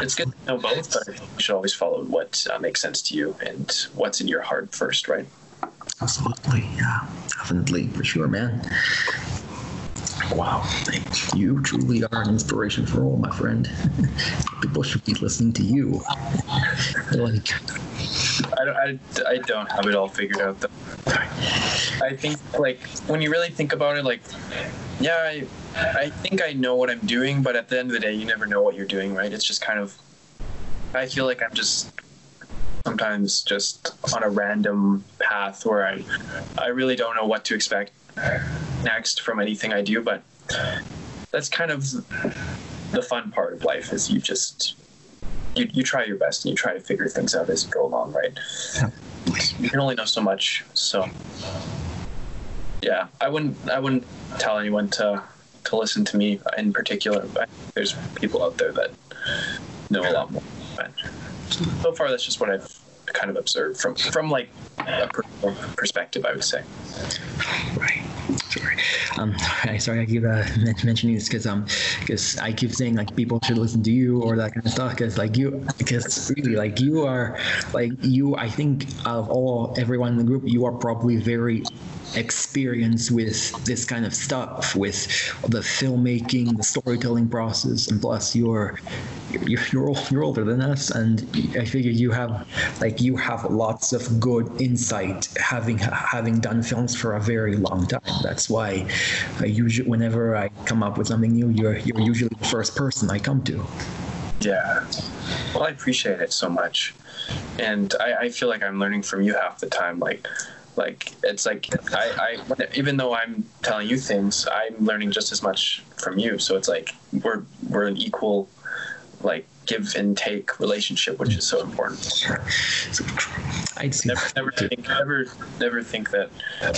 it's good to know both, but you should always follow what uh, makes sense to you and what's in your heart first, right? Absolutely, yeah, definitely for sure, man. Wow, you truly are an inspiration for all, my friend. People should be listening to you. like, I don't, I, I don't have it all figured out though. I think like when you really think about it, like yeah, I I think I know what I'm doing, but at the end of the day, you never know what you're doing, right? It's just kind of I feel like I'm just sometimes just on a random path where I I really don't know what to expect next from anything I do, but that's kind of the fun part of life is you just you, you try your best and you try to figure things out as you go along, right? You can only know so much, so yeah, I wouldn't I wouldn't tell anyone to to listen to me in particular, but there's people out there that know a lot more. But so far, that's just what I've kind of observed from from like a perspective, I would say. Right. Sorry. Um, I sorry I keep uh, mentioning this because um because I keep saying like people should listen to you or that kind of stuff because like you because really like you are like you I think of all everyone in the group you are probably very experienced with this kind of stuff with the filmmaking the storytelling process and plus you're you're you're, you're older than us and I figure you have like you have lots of good insight having having done films for a very long time. That's why I usually whenever I come up with something new you're you're usually the first person I come to. Yeah. Well I appreciate it so much. And I, I feel like I'm learning from you half the time. Like like it's like I, I even though i'm telling you things i'm learning just as much from you. So it's like we're we're an equal like give and take relationship which is so important. I'd say never never think never never think that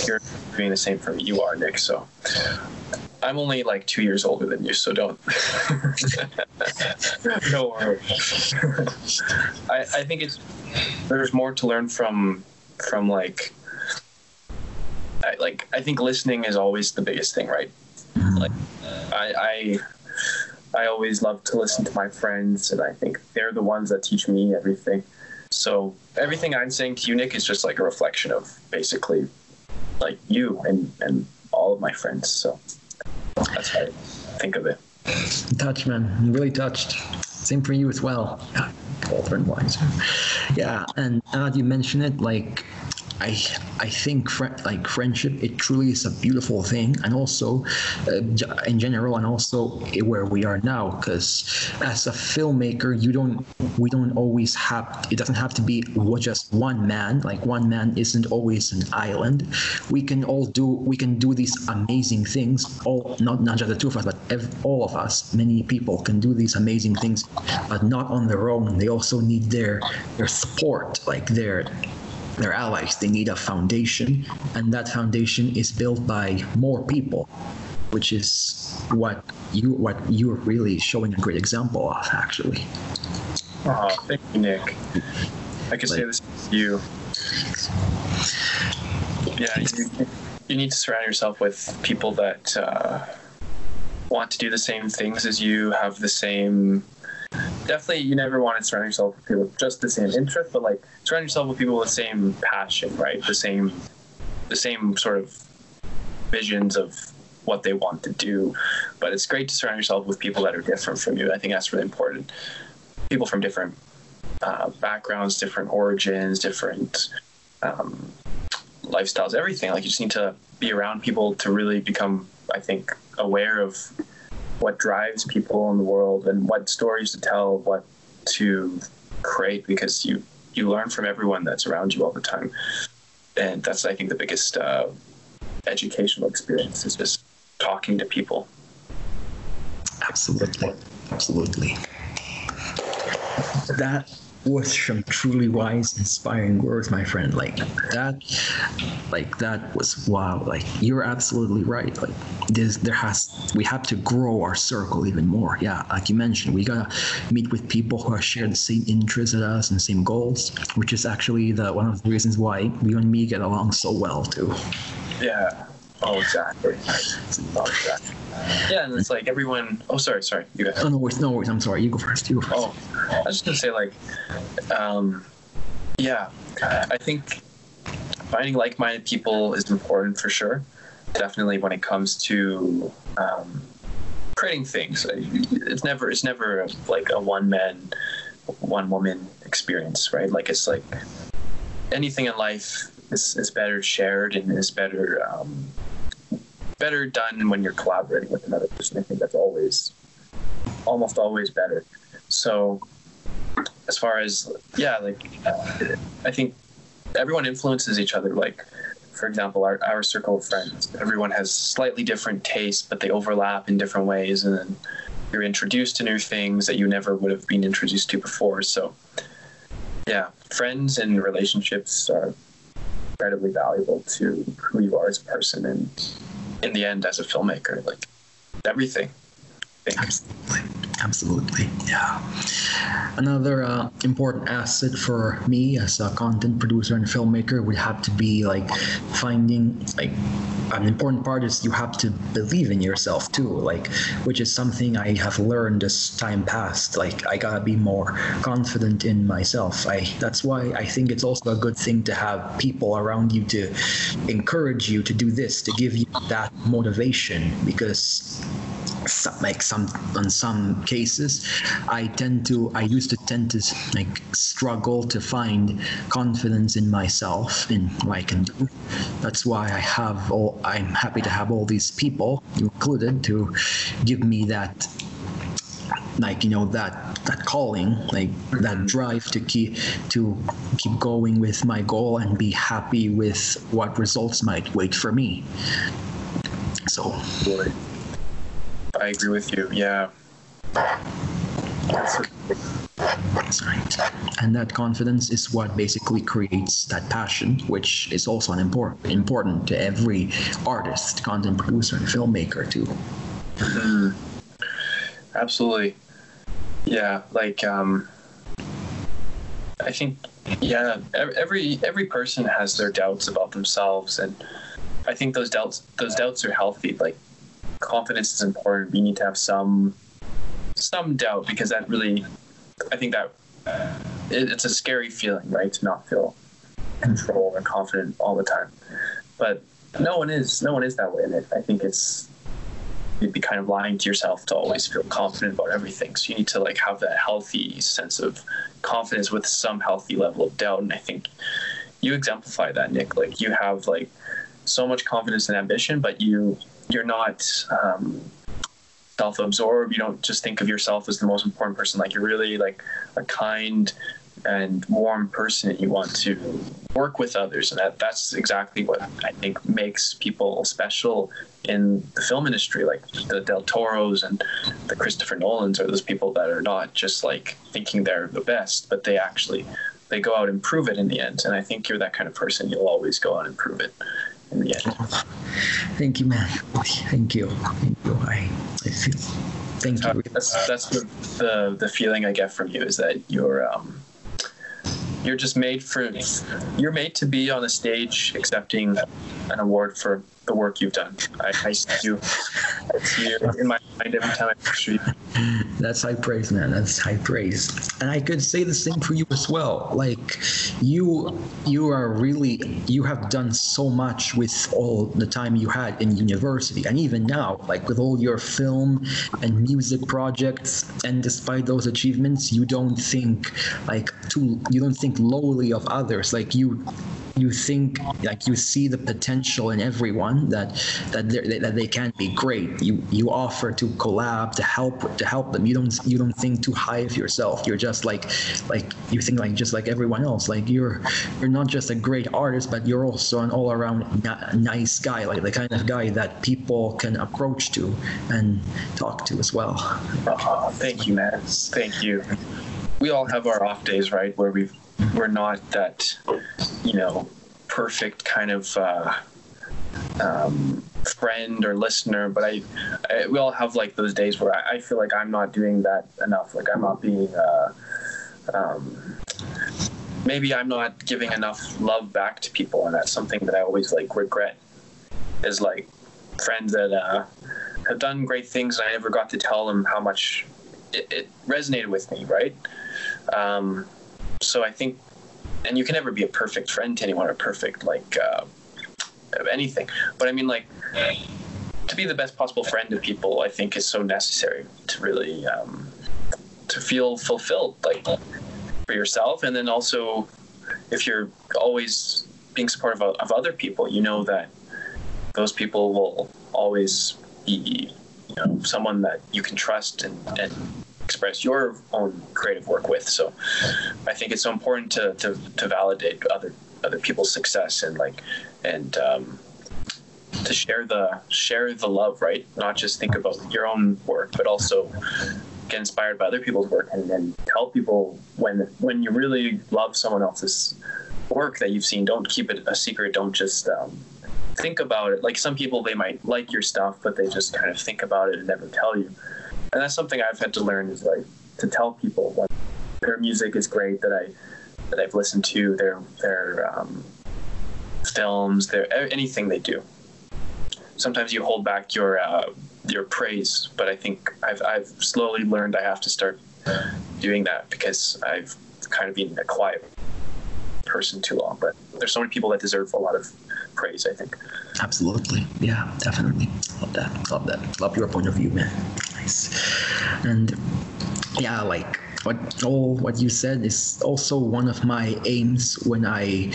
you're doing the same for me. You are nick so. I'm only like two years older than you, so don't. no worries. I, I think it's there's more to learn from from like Like I think listening is always the biggest thing, right? Mm-hmm. Like I, I I always love to listen to my friends, and I think they're the ones that teach me everything. So everything I'm saying to you, Nick, is just like a reflection of basically like you and and all of my friends. So that's how I think of it. Touched, man. I'm really touched. Same for you as well. And wiser. Yeah, and now that you mention it, like I I think fr- like friendship it truly is a beautiful thing. And also uh, in general and also where we are now. Because as a filmmaker you don't we don't always have it doesn't have to be just one man. Like one man isn't always an island. We can all do we can do these amazing things. All not not just the two of us but ev- all of us many people can do these amazing things but not on their own. They also need their their support like their their allies. They need a foundation, and that foundation is built by more people, which is what you what you're really showing a great example of, actually. Oh, thank you, Nick. I can say this to you. Yeah, you, you need to surround yourself with people that uh, want to do the same things as you, have the same definitely you never want to surround yourself with people with just the same interest, but like surround yourself with people with the same passion, right? The same the same sort of visions of what they want to do. But it's great to surround yourself with people that are different from you. I think that's really important. People from different uh, backgrounds, different origins, different um, lifestyles, everything. Like you just need to be around people to really become, I think, aware of what drives people in the world and what stories to tell, what to create, because you you learn from everyone that's around you all the time, and that's I think the biggest uh, educational experience is just talking to people. Absolutely, absolutely. That was some truly wise, inspiring words, my friend. Like that, like that was wow. Like you're absolutely right. Like this, there has we have to grow our circle even more. Yeah, like you mentioned, we gotta meet with people who are sharing the same interests as us and same goals, which is actually the one of the reasons why we and me get along so well too. Yeah. Oh, exactly. Oh, exactly. Yeah, and it's like everyone. Oh, sorry, sorry. You go ahead. Oh, no worries, no worries. I'm sorry. You go first. You go first. Oh, I was just gonna say like, um, yeah, I think finding like-minded people is important for sure. Definitely when it comes to um, creating things, it's never it's never like a one-man, one-woman experience, right? Like it's like anything in life is, is better shared and is better um, better done when you're collaborating with another person. I think that's always almost always better. So as far as yeah, like uh, I think everyone influences each other. Like for example, our, our circle of friends, everyone has slightly different tastes, but they overlap in different ways, and then you're introduced to new things that you never would have been introduced to before. So yeah, friends and relationships are incredibly valuable to who you are as a person and in the end as a filmmaker like everything Absolutely. Absolutely. Yeah. Another uh, important asset for me as a content producer and filmmaker would have to be like finding like an important part is you have to believe in yourself too like which is something i have learned as time passed like i gotta be more confident in myself i that's why i think it's also a good thing to have people around you to encourage you to do this to give you that motivation because some, like some on some cases. I tend to i used to tend to like struggle to find confidence in myself in what i can do. That's why i have all i'm happy to have all these people included to give me that like you know that that calling like that mm-hmm. drive to keep to keep going with my goal and be happy with what results might wait for me. So I agree with you. Yeah. And that confidence is what basically creates that passion, which is also an important important to every artist, content producer, and filmmaker too. Mm-hmm. Absolutely. Yeah, like um, I think yeah, every every person has their doubts about themselves, and I think those doubts those doubts are healthy. Like confidence is important. We need to have some some doubt because that really, I think that it, it's a scary feeling, right? To not feel control and confident all the time. But no one is no one is that way, and I think it's you'd be kind of lying to yourself to always feel confident about everything. So you need to like have that healthy sense of confidence with some healthy level of doubt. And I think you exemplify that, Nick. Like you have like so much confidence and ambition, but you you're not um, self-absorbed. You don't just think of yourself as the most important person. Like you're really like a kind and warm person and you want to work with others and that that's exactly what I think makes people special in the film industry like the Del Toros and the Christopher Nolans are those people that are not just like thinking they're the best but they actually they go out and prove it in the end and I think you're that kind of person you'll always go out and prove it end. Thank you, man. Thank you. Thank you. I, I feel. Thank you. That's that's the the feeling I get from you is that you're um you're just made for you're made to be on a stage accepting an award for the work you've done. I, I see you, in my mind every time I picture you. That's high praise, man. That's high praise. And I could say the same for you as well. Like you, you are really you have done so much with all the time you had in university, and even now, like with all your film and music projects. And despite those achievements, you don't think like too. You don't think lowly of others. Like you you think like you see the potential in everyone that that that they can be great. You you offer to collab to help to help them. You don't you don't think too high of yourself. You're just like like you think like just like everyone else. Like you're you're not just a great artist but you're also an all-around nice guy like the kind of guy that people can approach to and talk to as well. Uh, thank you man. Thank you. We all have our off days right where we've we're not that, you know, perfect kind of uh, um, friend or listener, but I, I, we all have like those days where I, I, feel like I'm not doing that enough. Like I'm not being, uh, um, maybe I'm not giving enough love back to people, and that's something that I always like regret. Is like friends that uh, have done great things, and I never got to tell them how much it, it resonated with me, right? Um, so I think and you can never be a perfect friend to anyone or perfect like uh, anything. But I mean, like to be the best possible friend to people, I think is so necessary to really um, to feel fulfilled, like for yourself, and then also if you're always being supportive of, of other people, you know that those people will always be, you know, someone that you can trust and, and express your own creative work with. So I think it's so important to, to, to validate other other people's success and like and um, to share the share the love, right? Not just think about your own work, but also get inspired by other people's work and then tell people when when you really love someone else's work that you've seen. Don't keep it a secret. Don't just um, think about it. Like some people, they might like your stuff, but they just kind of think about it and never tell you. And that's something I've had to learn is like to tell people when their music is great that I that I've listened to their their um, films, their anything they do. Sometimes you hold back your uh, your praise, but I think I've I've slowly learned I have to start doing that because I've kind of been a quiet person too long. But there's so many people that deserve a lot of praise. I think. Absolutely, yeah, definitely. Love that. Love that. Love your point of view, man. Nice. And yeah, like what all what you said is also one of my aims when I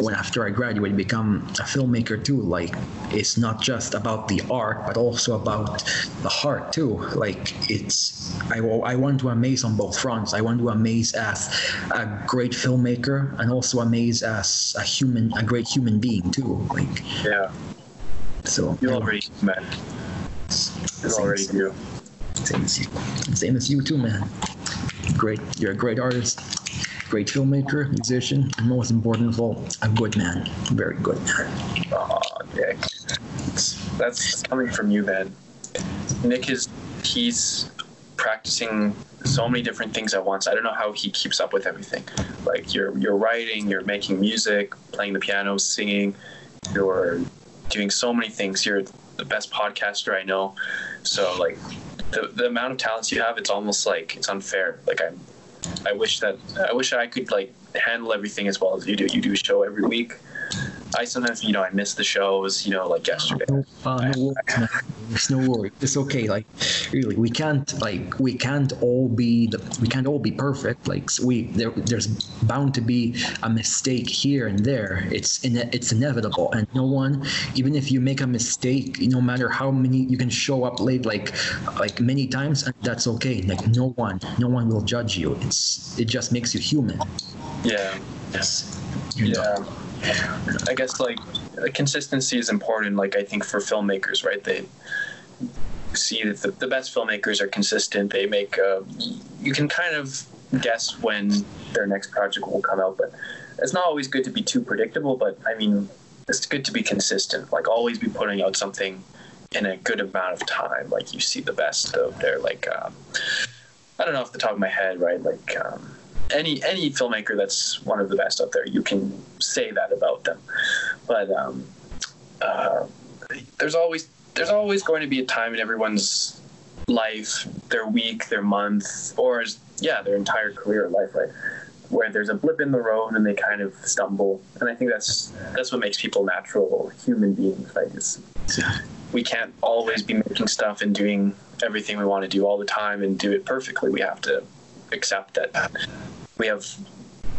when after I graduate become a filmmaker too. Like it's not just about the art but also about the heart too. Like it's I, I want to amaze on both fronts. I want to amaze as a great filmmaker and also amaze as a human a great human being too. Like yeah. so you already man you already do. same as you. Same as you too man great you're a great artist great filmmaker musician and most important of all a good man very good man. Nick. That's coming from you man. Nick is he's practicing so many different things at once. I don't know how he keeps up with everything. Like you're you're writing you're making music playing the piano singing you're doing so many things. You're the best podcaster i know. So like the, the amount of talents you have, it's almost like it's unfair. Like I'm, I wish that I wish I could like handle everything as well as you do. You do a show every week. I sometimes, you know, I miss the shows, you know, like yesterday. Uh, no worries. There's no worry. It's okay. Like, really, we can't like we can't all be the we can't all be perfect. Like, we there there's bound to be a mistake here and there. It's in it's inevitable, and no one, even if you make a mistake, no matter how many you can show up late, like like many times, and that's okay. Like, no one, no one will judge you. It's it just makes you human. Yeah. Yes. Yeah. I guess like consistency is important. Like I think for filmmakers, right? They see that the, the best filmmakers are consistent. They make uh, you can kind of guess when their next project will come out, but it's not always good to be too predictable. But I mean, it's good to be consistent. Like always be putting out something in a good amount of time. Like you see the best of their like. Um, I don't know off the top of my head, right? Like. Um, any any filmmaker that's one of the best out there, you can say that about them. But um, uh, there's always there's always going to be a time in everyone's life, their week, their month, or yeah, their entire career life, right? Where there's a blip in the road and they kind of stumble, and I think that's that's what makes people natural human beings, right? Is we can't always be making stuff and doing everything we want to do all the time and do it perfectly. We have to accept that we have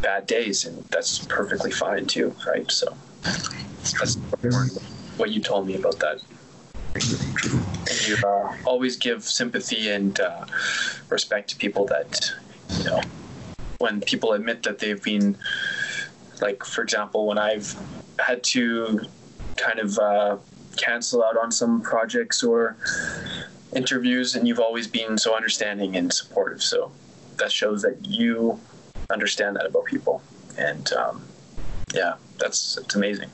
bad days, and that's perfectly fine too, right? So that's what you told me about that. And you uh, always give sympathy and uh, respect to people that, you know, when people admit that they've been, like, for example, when I've had to kind of uh, cancel out on some projects or interviews, and you've always been so understanding and supportive. So that shows that you understand that about people. And um, yeah, that's it's amazing.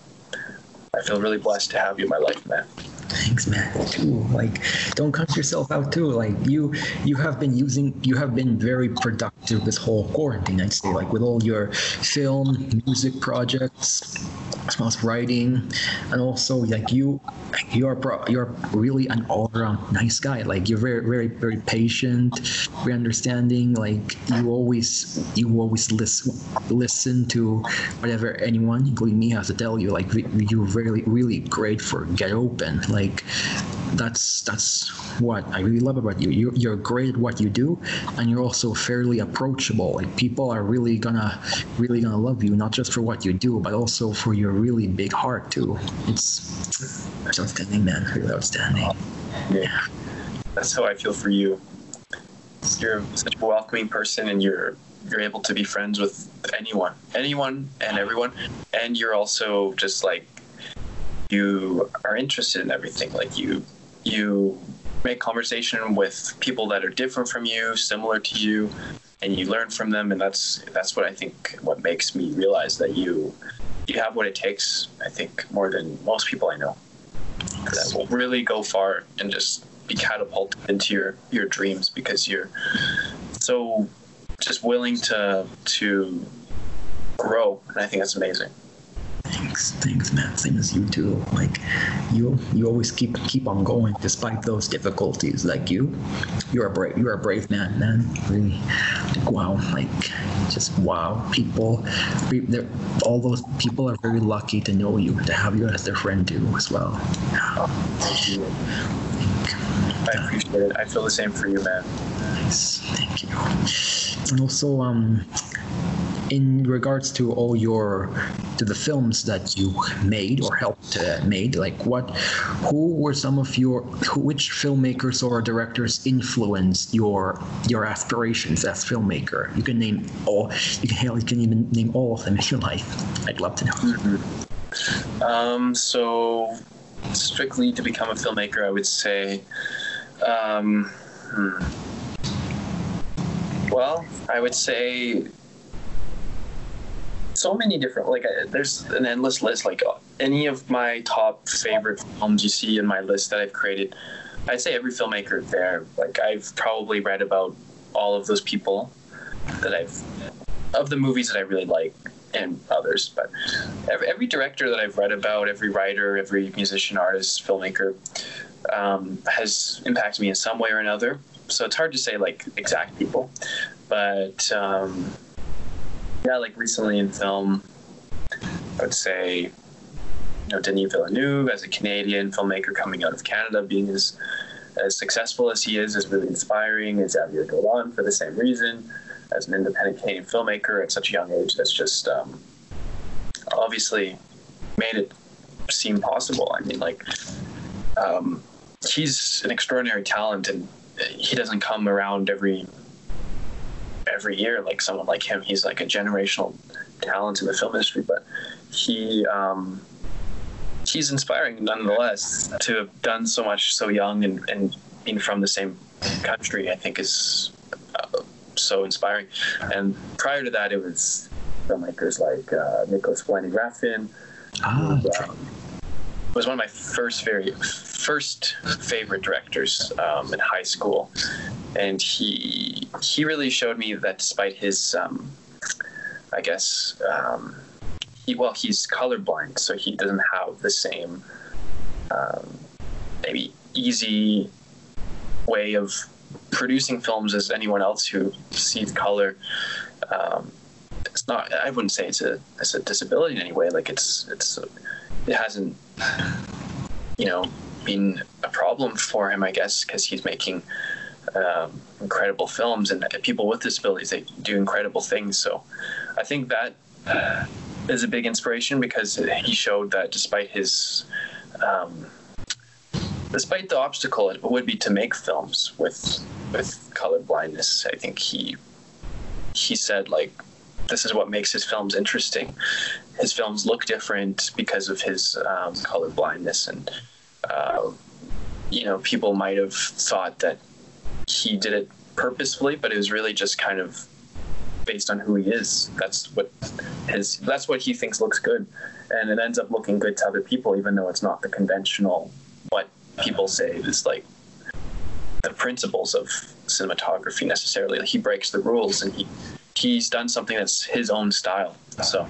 I feel really blessed to have you in my life, man. Thanks, man. Too like, don't cut yourself out too. Like you, you have been using, you have been very productive this whole quarantine. I'd say, like with all your film, music projects, as well as writing, and also like you, you're pro, you're really an all-around nice guy. Like you're very, very, very patient, very understanding. Like you always, you always listen, listen to whatever anyone, including me, has to tell you. Like you're really, really great for get open. Like that's that's what I really love about you. You're, you're great at what you do, and you're also fairly approachable. Like people are really gonna really gonna love you, not just for what you do, but also for your really big heart too. It's, it's outstanding, man. Really outstanding. Yeah, that's how I feel for you. You're such a welcoming person, and you're you're able to be friends with anyone, anyone, and everyone, and you're also just like you are interested in everything. Like you you make conversation with people that are different from you, similar to you, and you learn from them. And that's that's what I think what makes me realize that you you have what it takes. I think more than most people I know that will really go far and just be catapulted into your your dreams because you're so just willing to to grow and i think that's amazing Thanks, thanks, man. Same as you too. Like you, you always keep keep on going despite those difficulties. Like you, you're a brave, you're a brave man, man. Really, like wow, like just wow. People, all those people are very lucky to know you, to have you as their friend too, as well. Thank you. I appreciate it. I feel the same for you, man. Nice, thank you. And also, um, in regards to all your to the films that you made or helped uh, made like what who were some of your who, which filmmakers or directors influenced your your aspirations as filmmaker you can name all you can hell you can even name all of them if you like i'd love to know mm-hmm. um so strictly to become a filmmaker i would say um hmm. well i would say so many different like uh, there's an endless list. Like uh, any of my top favorite films you see in my list that i've created i'd say every filmmaker there like i've probably read about all of those people that i've of the movies that i really like and others but every, every director that i've read about every writer every musician artist filmmaker um, has impacted me in some way or another. So it's hard to say like exact people but um, yeah, like recently in film, I would say, you know, Denis Villeneuve as a Canadian filmmaker coming out of Canada, being as as successful as he is, is really inspiring. And Xavier Dolan for the same reason, as an independent Canadian filmmaker at such a young age, that's just um, obviously made it seem possible. I mean, like, um, he's an extraordinary talent, and he doesn't come around every every year like someone like him he's like a generational talent in the film industry but he um, he's inspiring nonetheless to have done so much so young and, and being from the same country i think is uh, so inspiring. And prior to that it was filmmakers like uh, Nicolas Winding Refn ah, um, was one of my first very first favorite directors um, in high school, and he he really showed me that despite his, um, I guess, um, he well he's colorblind, so he doesn't have the same um, maybe easy way of producing films as anyone else who sees color. Um, it's not. I wouldn't say it's a it's a disability in any way. Like it's it's it hasn't you know been a problem for him, I guess, because he's making um, incredible films, and people with disabilities they do incredible things. So, I think that uh, is a big inspiration because he showed that despite his um, despite the obstacle it would be to make films with with color blindness, I think he he said like this is what makes his films interesting. His films look different because of his um, color blindness and uh, you know, people might have thought that he did it purposefully, but it was really just kind of based on who he is. That's what his that's what he thinks looks good, and it ends up looking good to other people, even though it's not the conventional what people say is like the principles of cinematography necessarily. Like he breaks the rules, and he he's done something that's his own style. So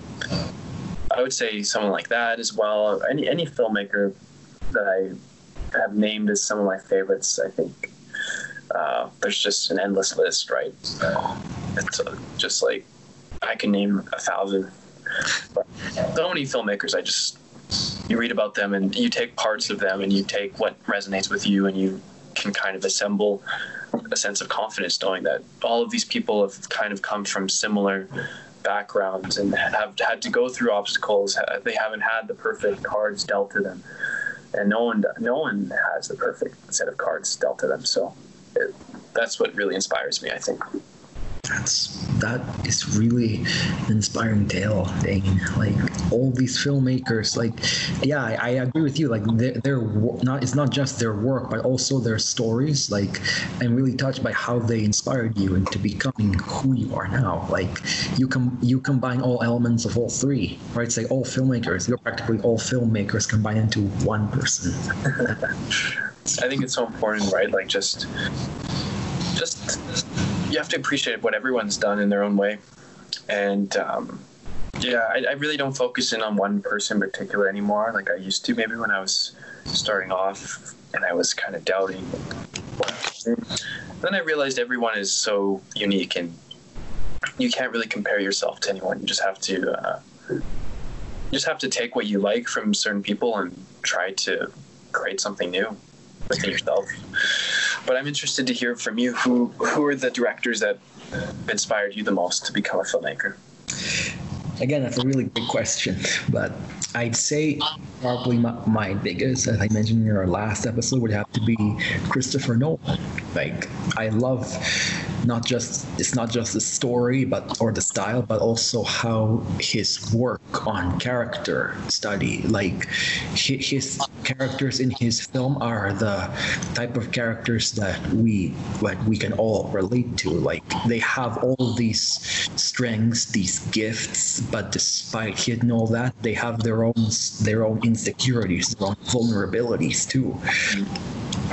I would say someone like that as well. Any any filmmaker that I have named as some of my favorites, I think uh, there's just an endless list, right? Uh, it's uh, just like I can name a thousand. But so many filmmakers, I just you read about them and you take parts of them and you take what resonates with you and you can kind of assemble a sense of confidence knowing that all of these people have kind of come from similar backgrounds and have had to go through obstacles. They haven't had the perfect cards dealt to them, and no one no one has the perfect set of cards dealt to them. So it, that's what really inspires me. I think that's that is really an inspiring tale Dane. like all these filmmakers like yeah I, I agree with you. Like their, their not it's not just their work but also their stories. Like I'm really touched by how they inspired you into becoming who you are now. Like you com you combine all elements of all three right? Say all filmmakers. You're practically all filmmakers combined into one person. I think it's so important right? Like just just you have to appreciate what everyone's done in their own way, and um, yeah, I, I, really don't focus in on one person in particular anymore, like I used to. Maybe when I was starting off and I was kind of doubting. Then I realized everyone is so unique, and you can't really compare yourself to anyone. You just have to. Uh, just have to take what you like from certain people and try to create something new within yourself. But I'm interested to hear from you. Who who are the directors that inspired you the most to become a filmmaker? Again, that's a really big question, but I'd say probably my, my biggest, as I mentioned in our last episode, would have to be Christopher Nolan. Like, I love not just it's not just the story but or the style but also how his work on character study like his characters in his film are the type of characters that we like we can all relate to like they have all these strengths these gifts but despite hidden all that they have their own their own insecurities their own vulnerabilities too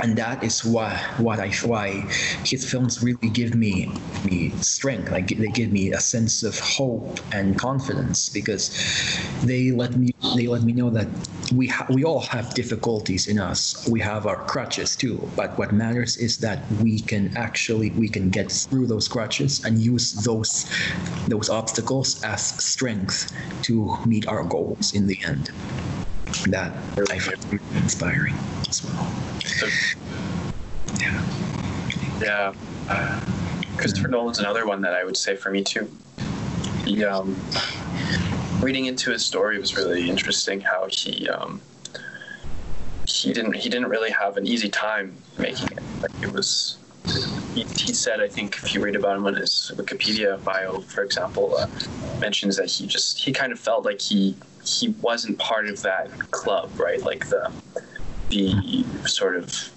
and that is why what I why his films really give me me strength. Like they give me a sense of hope and confidence because they let me they let me know that we ha- we all have difficulties in us. We have our crutches too, but what matters is that we can actually we can get through those crutches and use those those obstacles as strength to meet our goals in the end. That I find inspiring as well. Yeah. Yeah. Uh, Christopher Nolan's another one that I would say for me too. He, um, reading into his story was really interesting. How he um, he didn't he didn't really have an easy time making it. Like it was. He, he said, I think if you read about him on his Wikipedia bio, for example, uh, mentions that he just he kind of felt like he he wasn't part of that club, right? Like the the sort of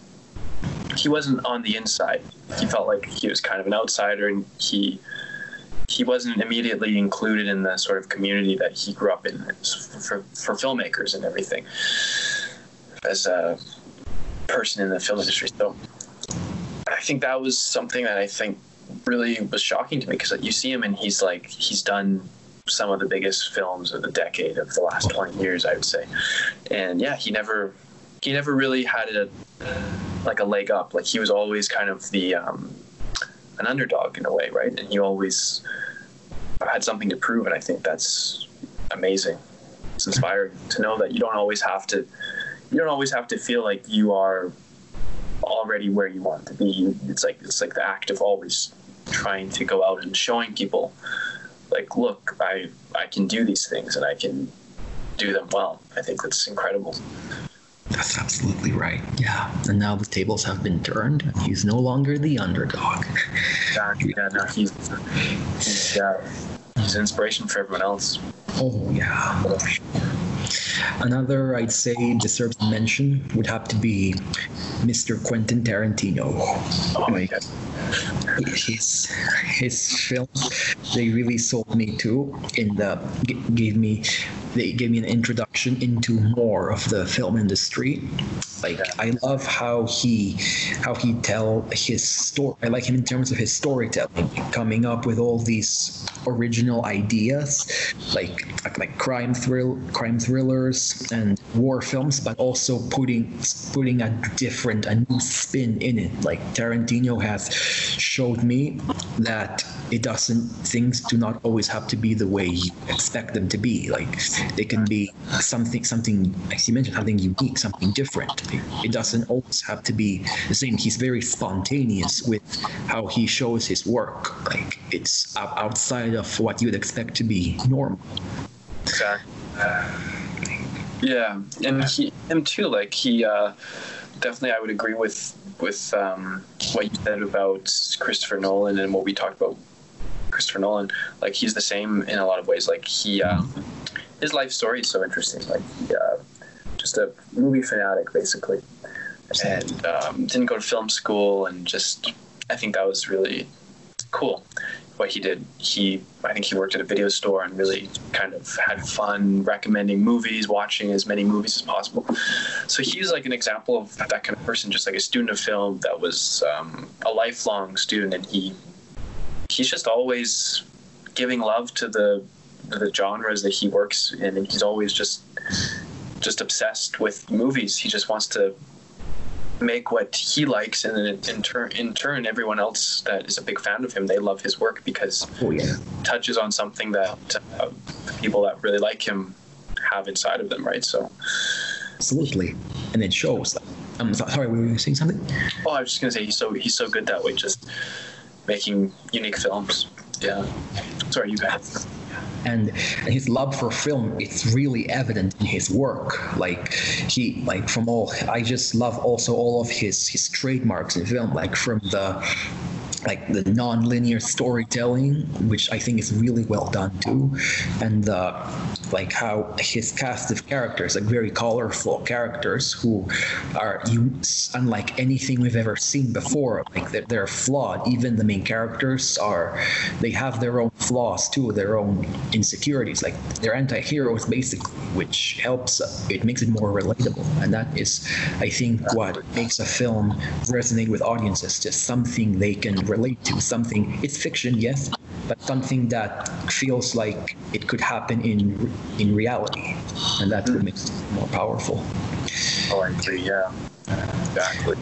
he wasn't on the inside. He felt like he was kind of an outsider, and he he wasn't immediately included in the sort of community that he grew up in for, for filmmakers and everything as a person in the film industry. So I think that was something that I think really was shocking to me because you see him and he's like he's done some of the biggest films of the decade of the last 20 years i would say and yeah he never he never really had a like a leg up. Like he was always kind of the um, an underdog in a way, right? And he always had something to prove, and I think that's amazing. It's inspiring to know that you don't always have to you don't always have to feel like you are already where you want to be. It's like it's like the act of always trying to go out and showing people like look I I can do these things and I can do them well. I think that's incredible. That's absolutely right. Yeah. And now the tables have been turned. He's no longer the underdog. Exactly. Yeah, no, he's, he's, uh, he's an inspiration for everyone else. Oh, yeah. Another, I'd say, deserves mention would have to be Mr. Quentin Tarantino. Oh, my God. His, his films, they really sold me too, and uh, gave me they gave me an introduction into more of the film industry. Like I love how he how he tell his story. I like him in terms of his storytelling, coming up with all these original ideas, like like, like crime thrill crime thrillers and war films, but also putting putting a different a new spin in it. Like Tarantino has showed me that it doesn't things do not always have to be the way you expect them to be like they can be something something as you mentioned something unique something different. It doesn't always have to be the same. He's very spontaneous with how he shows his work. Like it's outside of what you'd expect to be normal. Exactly yeah and he him too like he uh definitely i would agree with with um, what you said about Christopher Nolan and what we talked about Christopher Nolan. Like he's the same in a lot of ways. Like he, uh, his life story is so interesting. Like uh, just a movie fanatic basically, and um, didn't go to film school and just I think that was really cool what he did. He, I think he worked at a video store and really kind of had fun recommending movies, watching as many movies as possible. So he's like an example of that kind of person, just like a student of film that was um, a lifelong student, and he he's just always giving love to the the genres that he works in, and he's always just just obsessed with movies. He just wants to make what he likes, and then in turn, in turn, everyone else that is a big fan of him, they love his work because oh, yeah. touches on something that uh, people that really like him have inside of them, right? So, absolutely, and it shows. I'm sorry, were you saying something? Oh, I was just gonna say he's so he's so good that way, just making unique films. Yeah. Sorry, you guys and his love for film it's really evident in his work. Like he like from all i just love also all of his his trademarks in film like from the like the non-linear storytelling which i think is really well done too. And like how his cast of characters like very colorful characters who are unlike anything we've ever seen before. Like they're, they're flawed. Even the main characters are they have their own flaws too their own insecurities. Like they're anti-heroes basically which helps it makes it more relatable. And that is i think what makes a film resonate with audiences. Just something they can relate to something. It's fiction yes but something that feels like it could happen in in reality. And that's what makes it more powerful. Oh i agree yeah. Exactly.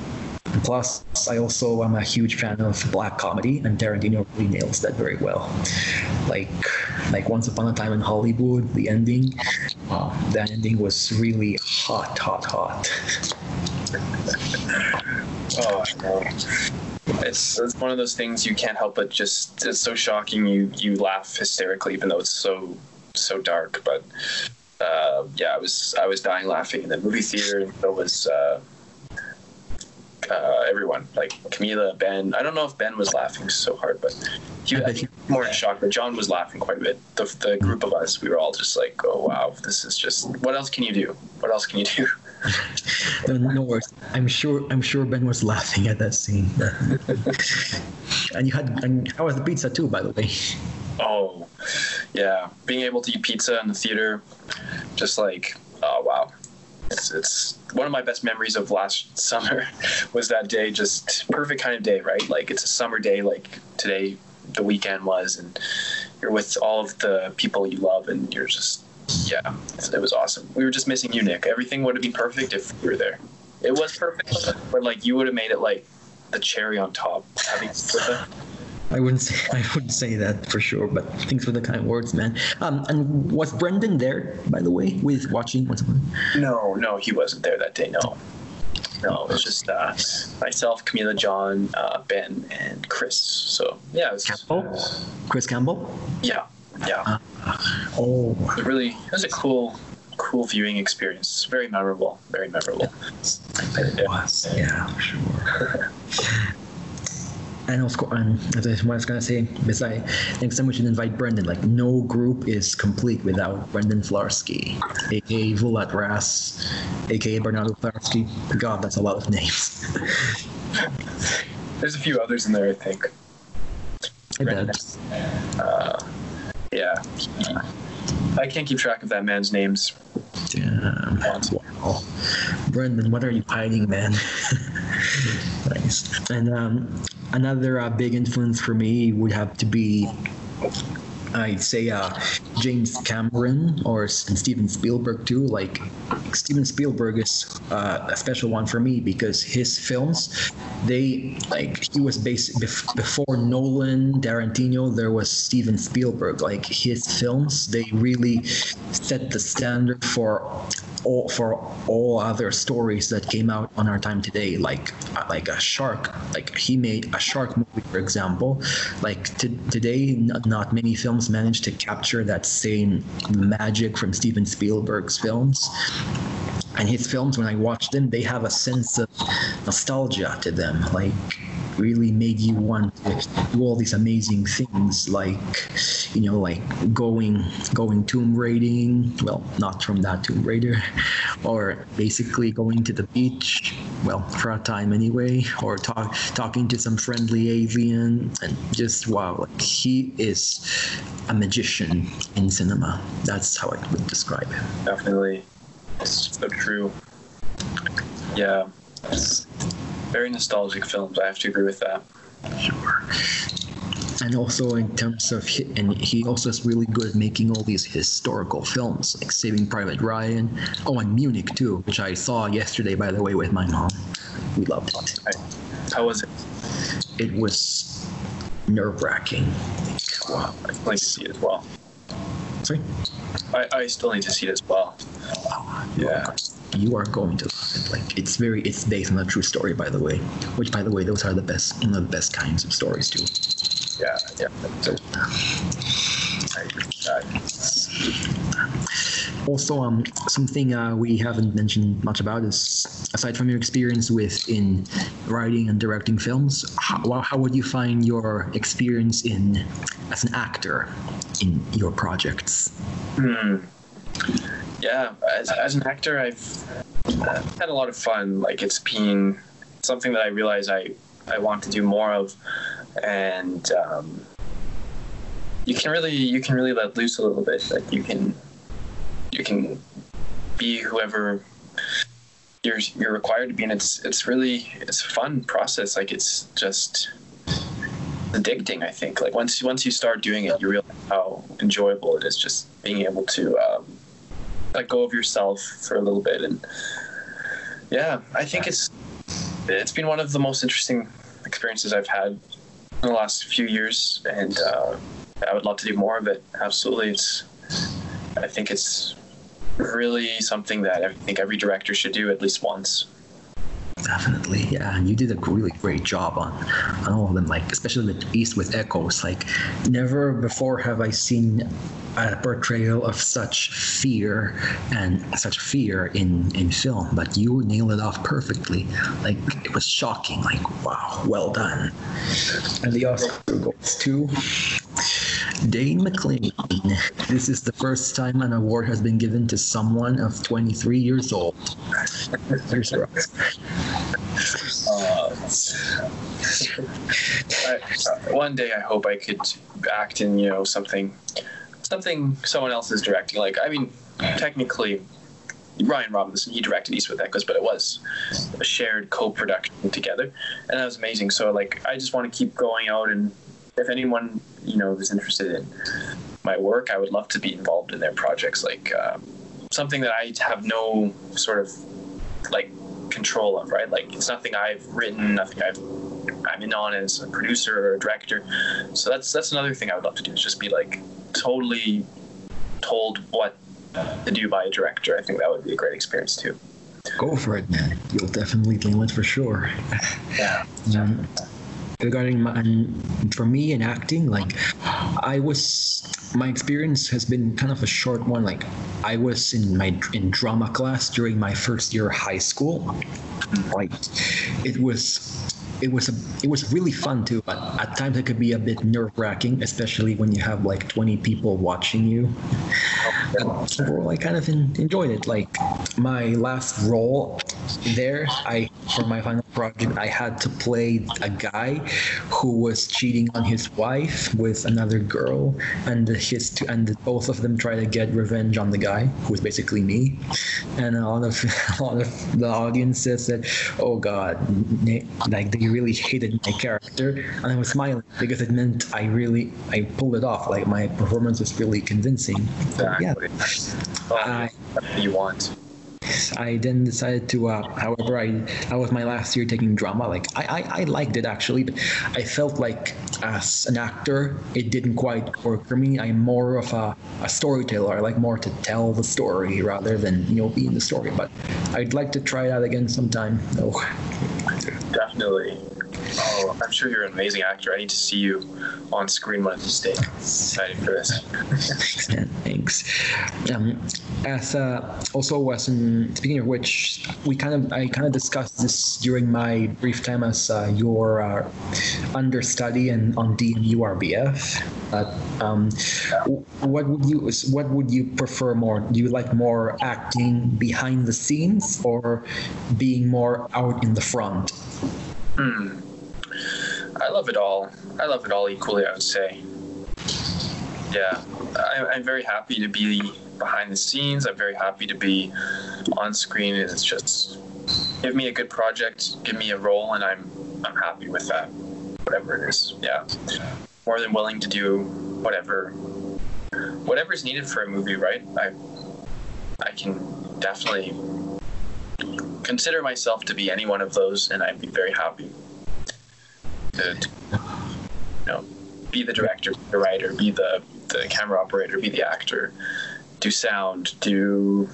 Plus i also am a huge fan of black comedy and tarantino really nails that very well. Like like once upon a time in hollywood the ending wow that ending was really hot hot hot. Oh no it's it's one of those things you can't help but just it's so shocking you you laugh hysterically even though it's so so dark but uh, yeah I was I was dying laughing in the movie theater and so was uh, uh, everyone like Camila Ben I don't know if Ben was laughing so hard but he was. more in shock but John was laughing quite a bit. The, the group of us we were all just like oh wow this is just what else can you do? What else can you do no worries. I'm sure. I'm sure Ben was laughing at that scene. and you had. And how was the pizza too, by the way? Oh, yeah. Being able to eat pizza in the theater, just like, oh wow, it's, it's one of my best memories of last summer. Was that day just perfect kind of day, right? Like it's a summer day, like today, the weekend was, and you're with all of the people you love, and you're just yeah, it was awesome. We were just missing you, Nick. Everything would have been perfect if you were there. It was perfect, but like you would have made it like the cherry on top. I wouldn't say I wouldn't say that for sure, but thanks for the kind words, man. Um, and was Brendan there, by the way, with watching what's No, no, he wasn't there that day. No, no, it was just uh, myself, Camila, John, uh, Ben, and Chris. So yeah, it was Campbell, Chris Campbell. Yeah, yeah. Oh, it really it was a cool, cool viewing experience. Very memorable. Very memorable. It was. Yeah, sure. and of course, and as I was gonna say, besides, next time we should invite Brendan. Like, no group is complete without Brendan Flarsky, aka Vulat Ras, aka Bernardo Flarsky. God, that's a lot of names. There's a few others in there, I think. I bet. Uh, yeah. I can't keep track of that man's names. Damn. Wow. Brendan, what are you hiding, man? nice. And um, another uh, big influence for me would have to be I'd say uh, James Cameron or Steven Spielberg too. Like Steven Spielberg is uh, a special one for me because his films, they like he was based bef- before Nolan, Tarantino. There was Steven Spielberg. Like his films, they really set the standard for all for all other stories that came out on our time today like uh, like a shark like he made a shark movie for example. Like today n- not many films managed to capture that same magic from steven spielberg's films. And his films when i watch them they have a sense of nostalgia to them. Like really made you want to do all these amazing things like you know like going going tomb raiding well not from that tomb raider or basically going to the beach well for a time anyway or talk talking to some friendly alien and just wow like he is a magician in cinema that's how i would describe him Definitely. It's so true. Yeah. Very nostalgic films. I have to agree with that. Sure. And also in terms of, and he also is really good at making all these historical films, like Saving Private Ryan. Oh, and Munich too, which I saw yesterday, by the way, with my mom. We loved it. How was it? It was nerve wracking. Wow. I still need to see it as well. Sorry. I, I still need to see it as well. Yeah. You are going to love it. Like it's very, it's based on a true story, by the way. Which, by the way, those are the best, one of the best kinds of stories too. Yeah. Yeah. So, I agree with that. Also, um, something uh, we haven't mentioned much about is, aside from your experience with in writing and directing films, how, how would you find your experience in as an actor in your projects? Hmm. Yeah, as, as an actor, I've uh, had a lot of fun. Like it's been something that I realize I I want to do more of, and um, you can really you can really let loose a little bit. Like you can you can be whoever you're you're required to be, and it's it's really it's a fun process. Like it's just addicting. I think like once once you start doing it, you realize how enjoyable it is. Just being able to um, let go of yourself for a little bit, and yeah, I think it's it's been one of the most interesting experiences I've had in the last few years, and uh, I would love to do more of it. Absolutely, it's I think it's really something that I think every director should do at least once. Definitely, yeah. And you did a really great job on, on all of them, like especially with East with Echoes. Like, never before have I seen a portrayal of such fear and such fear in in film. But you nailed it off perfectly. Like, it was shocking. Like, wow, well done. And the Oscar goes to Dane McLean. This is the first time an award has been given to someone of 23 years old. Here's. Uh, one day, I hope I could act in you know something, something someone else is directing. Like I mean, technically, Ryan Robinson he directed East with Echoes, but it was a shared co-production together, and that was amazing. So like, I just want to keep going out, and if anyone you know is interested in my work, I would love to be involved in their projects. Like um, something that I have no sort of like control of, right? Like it's nothing I've written, nothing I've I'm in on as a producer or a director. So that's that's another thing I would love to do is just be like totally told what to do by a director. I think that would be a great experience too. Go for it, man. You'll definitely nail it for sure. Yeah. Um, regarding my, and for me in acting, like I was, my experience has been kind of a short one. Like I was in my in drama class during my first year of high school. Like it was. It was a, it was really fun too, but at times it could be a bit nerve wracking, especially when you have like 20 people watching you. Overall, I kind of en- enjoyed it. Like my last role there, I for my final project, I had to play a guy who was cheating on his wife with another girl, and his two, and both of them try to get revenge on the guy, who was basically me. And a lot of a lot of the audiences said, "Oh God, like they really hated my character," and I was smiling because it meant I really I pulled it off. Like my performance was really convincing. So, yeah. I, you want. I then decided to. Uh, however, I that was my last year taking drama. Like I, I, I liked it actually, but I felt like as an actor, it didn't quite work for me. I'm more of a, a storyteller. I like more to tell the story rather than you know be in the story. But I'd like to try that again sometime. Oh. Definitely. Oh, I'm sure you're an amazing actor. I need to see you on screen one of these days. Excited for this. Thanks, man. Thanks. Um, as uh, also as in, speaking of which, we kind of I kind of discussed this during my brief time as uh, your uh, understudy and on DMU RBF. But um, what would you what would you prefer more? Do you like more acting behind the scenes or being more out in the front? Hmm. I love it all. I love it all equally, I would say. Yeah, I, I'm very happy to be behind the scenes. I'm very happy to be on screen. It's just give me a good project, give me a role, and I'm I'm happy with that. Whatever it is, yeah. More than willing to do whatever whatever is needed for a movie, right? I I can definitely consider myself to be any one of those, and I'd be very happy to, to you know, be the director, be the writer, be the the camera operator, be the actor, do sound, do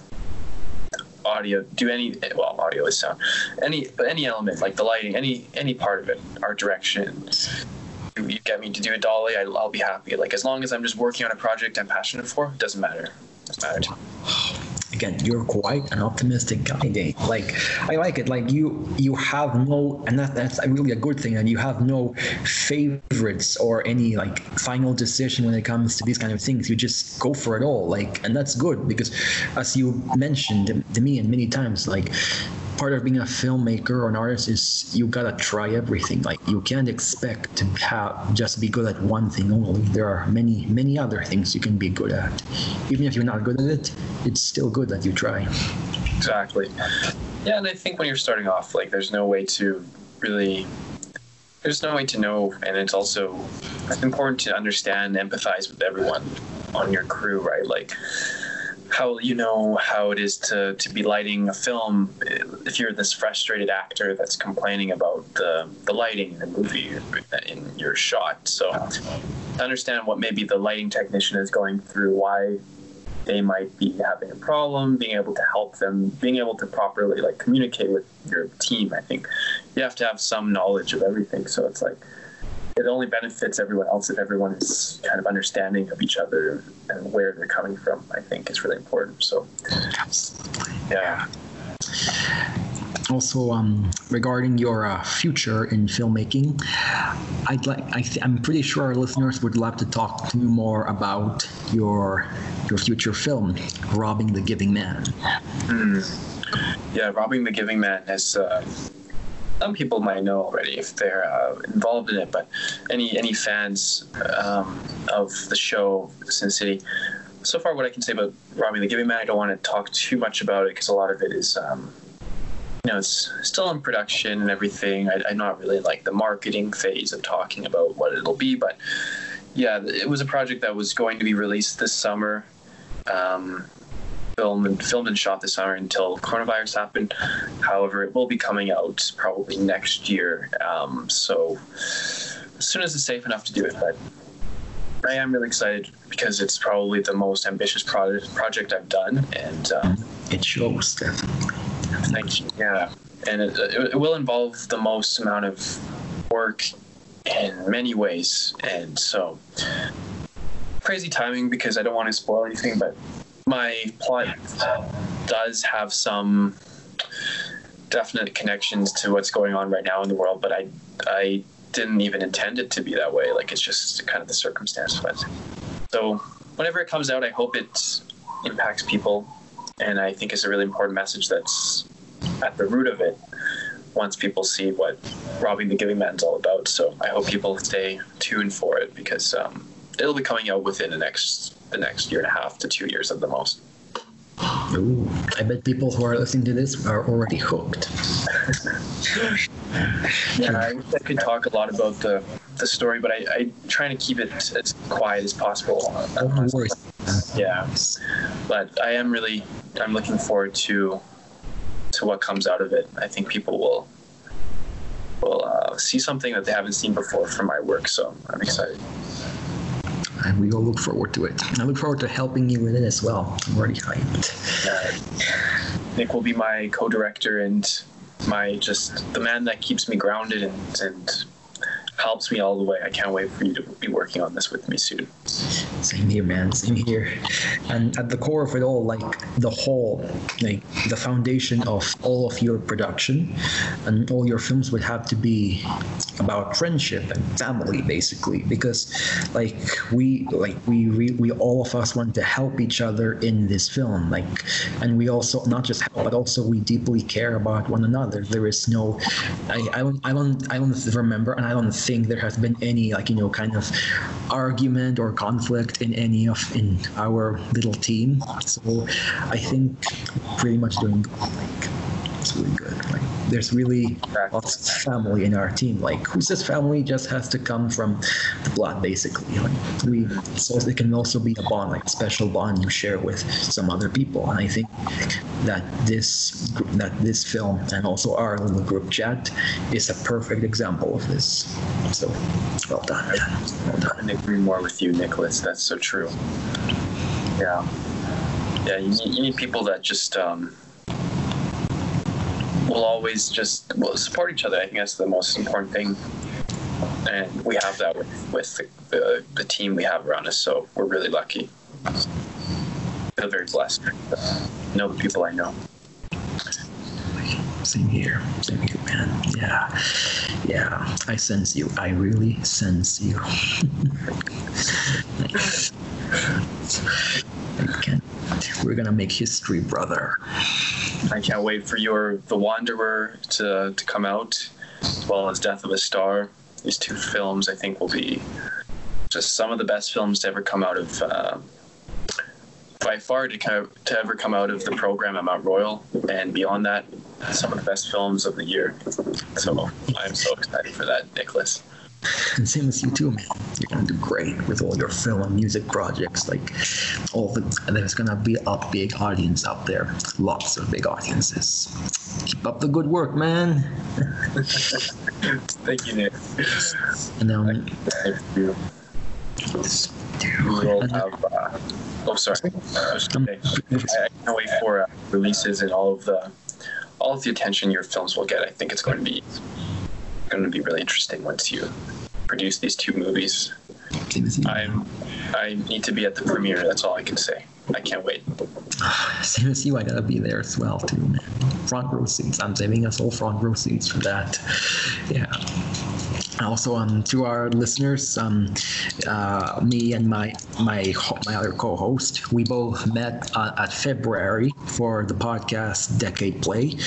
audio, do any well, audio is sound, any any element like the lighting, any any part of it, art direction. You get me to do a dolly, I, I'll be happy. Like as long as I'm just working on a project I'm passionate for, it doesn't matter. It doesn't matter again you're quite an optimistic guy like i like it. Like you you have no and that that's really a good thing and you have no favorites or any like final decision when it comes to these kind of things. You just go for it all like and that's good because as you mentioned to me and many times like part of being a filmmaker or an artist is you gotta try everything. Like you can't expect to have just be good at one thing only. There are many many other things you can be good at. Even if you're not good at it, it's still good that you try. Exactly. Yeah, and I think when you're starting off, like there's no way to really there's no way to know and it's also it's important to understand empathize with everyone on your crew right like how you know how it is to to be lighting a film if you're this frustrated actor that's complaining about the the lighting in the movie in your shot. So to understand what maybe the lighting technician is going through why they might be having a problem being able to help them being able to properly like communicate with your team i think you have to have some knowledge of everything. So it's like it only benefits everyone else if everyone is kind of understanding of each other and where they're coming from. I think is really important. So, yeah. Also, um, regarding your uh, future in filmmaking, I'd like I am pretty sure our listeners would love to talk to you more about your your future film, "Robbing the Giving Man." Mm. Yeah, "Robbing the Giving Man" has. Uh, some people might know already if they're uh, involved in it, but any any fans um, of the show Sin City. So far, what I can say about Robbing the Giving Man, I don't want to talk too much about it because a lot of it is, um, you know, it's still in production and everything. I, I'm not really like the marketing phase of talking about what it'll be, but yeah, it was a project that was going to be released this summer. Um, filmed and filmed and shot this summer until coronavirus happened. However, it will be coming out probably next year. Um, so as soon as it's safe enough to do it, but I am really excited because it's probably the most ambitious project project I've done, and um, it shows definitely. Thank you. Yeah, and it, it will involve the most amount of work in many ways, and so crazy timing because I don't want to spoil anything, but my plot does have some definite connections to what's going on right now in the world, but I I didn't even intend it to be that way. Like it's just kind of the circumstance. But so whenever it comes out, I hope it impacts people, and I think it's a really important message that's at the root of it. once people see what robbing the giving man's all about. So I hope people stay tuned for it because um, it'll be coming out within the next the next year and a half to two years at the most. Ooh, I bet people who are listening to this are already hooked. Yeah, I wish I could talk a lot about the, the story, but I, I try to keep it as quiet as possible. Yeah, but I am really I'm looking forward to to what comes out of it. I think people will will uh, see something that they haven't seen before from my work, so I'm excited. And we all look forward to it. I look forward to helping you with it as well. I'm already hyped. Uh, Nick will be my co-director and my just the man that keeps me grounded and and helps me all the way. I can't wait for you to be working on this with me soon. Same here, man. Same here. And at the core of it all, like the whole, like the foundation of all of your production and all your films would have to be about friendship and family, basically. Because, like we, like we, we, we all of us want to help each other in this film. Like, and we also not just help, but also we deeply care about one another. There is no, I, I don't, I don't, I don't remember, and I don't think there has been any like you know kind of argument or conflict in any of in our little team. So I think pretty much doing like it's really good. Like there's really lots of family in our team. Like who says family just has to come from the blood, basically. Like we, so it can also be a bond, like a special bond you share with some other people. And I think that this that this film and also our little group chat is a perfect example of this. So well done. Well done. couldn't agree more with you, Nicholas. That's so true. Yeah. Yeah, you need, you need people that just um, will always just we'll support each other. I think that's the most important thing. And we have that with, with the, the, team we have around us, so we're really lucky. feel very blessed. to Know the people I know. Same here. Same here, man. Yeah. Yeah. I sense you. I really sense you. I. We're gonna make history, brother. I can't wait for your The Wanderer to, to come out, as well as Death of a Star. These two films, I think, will be just some of the best films to ever come out of, uh, by far, to, to ever come out of the program at Mount Royal. And beyond that, some of the best films of the year. So I'm so excited for that, Nicholas. And same as you too, man. You're gonna do great with all your film and music projects. Like all the there's gonna be a big audience out there. Lots of big audiences. Keep up the good work, man. Thank you, Nick. And um, Thank you. We will have. Uh, oh, sorry. I was gonna say, I I can't wait for uh, releases and all of the all of the attention your films will get. I think it's going to be going to be really interesting once you produce these two movies. same as you. I'm I need to be at the premiere. That's all I can say. I can't wait. Same as you, I gotta be there as well too, man. Front row seats. I'm saving us all front row seats for that. Yeah. Also, um, to our listeners, um, uh, me and my my my other co-host, we both met uh, at February for the podcast Decade Play,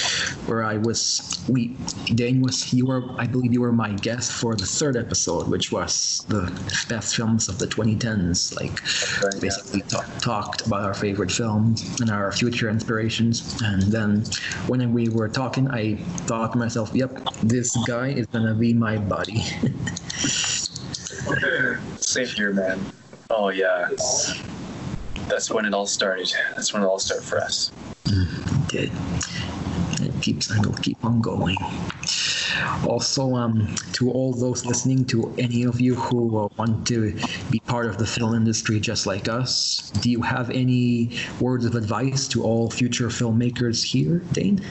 where I was we Dane was you were I believe you were my guest for the third episode, which was the best films of the 2010s. Like right, yeah. basically ta- talked about our favorite films and our future inspirations. And then when we were talking, I thought to myself, "Yep, this guy is gonna be my buddy." Same here, man. Oh yeah. That's when it all started. That's when it all started for us. Mm, did. It keeps and will keep on going. Also, um, to all those listening, to any of you who uh, want to be part of the film industry just like us, do you have any words of advice to all future filmmakers here, Dane?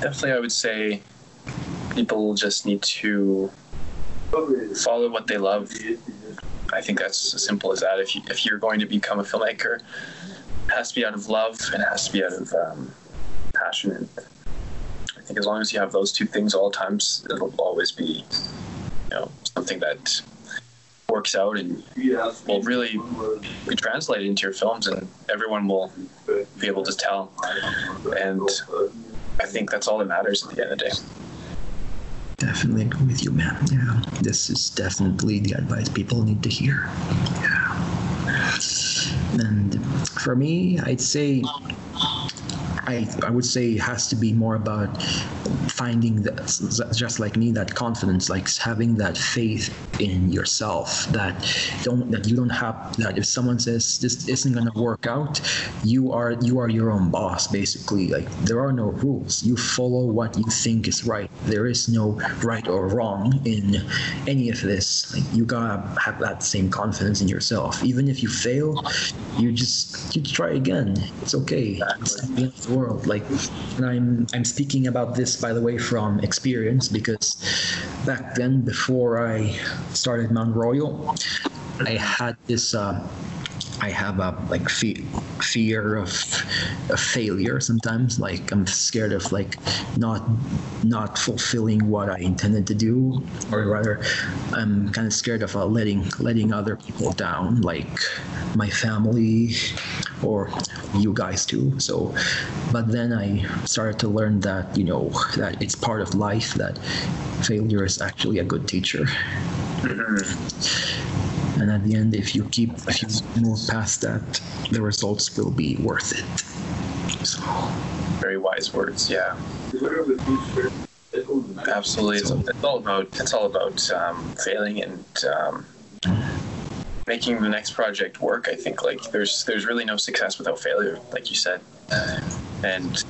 Definitely, I would say people just need to follow what they love. I think that's as simple as that. If you if you're going to become a filmmaker, it has to be out of love and it has to be out of um, passion. And I think as long as you have those two things all the times, it'll always be, you know, something that works out and will really be translated into your films, and everyone will be able to tell. And I think that's all that matters at the end of the day. Definitely agree with you, man. Yeah, this is definitely the advice people need to hear. Yeah. And for me, I'd say I, I would say it has to be more about finding that just like me that confidence like having that faith in yourself that don't that you don't have that if someone says this isn't going to work out you are you are your own boss basically. Like there are no rules. You follow what you think is right. There is no right or wrong in any of this. Like you gotta have that same confidence in yourself. Even if you fail you just you try again. It's okay. It's the end of the world. Like and i'm i'm speaking about this by the way from experience because back then before i started mount royal i had this uh, I have a like fe- fear of, of failure sometimes. Like I'm scared of like not not fulfilling what I intended to do, or rather, I'm kind of scared of uh, letting letting other people down, like my family or you guys too. So, but then I started to learn that you know that it's part of life. That failure is actually a good teacher and at the end if you keep if you move past that the results will be worth it so Very wise words. Yeah. Absolutely. It's, it's all about it's all about um, failing and um, making the next project work. I think like there's there's really no success without failure, like you said, and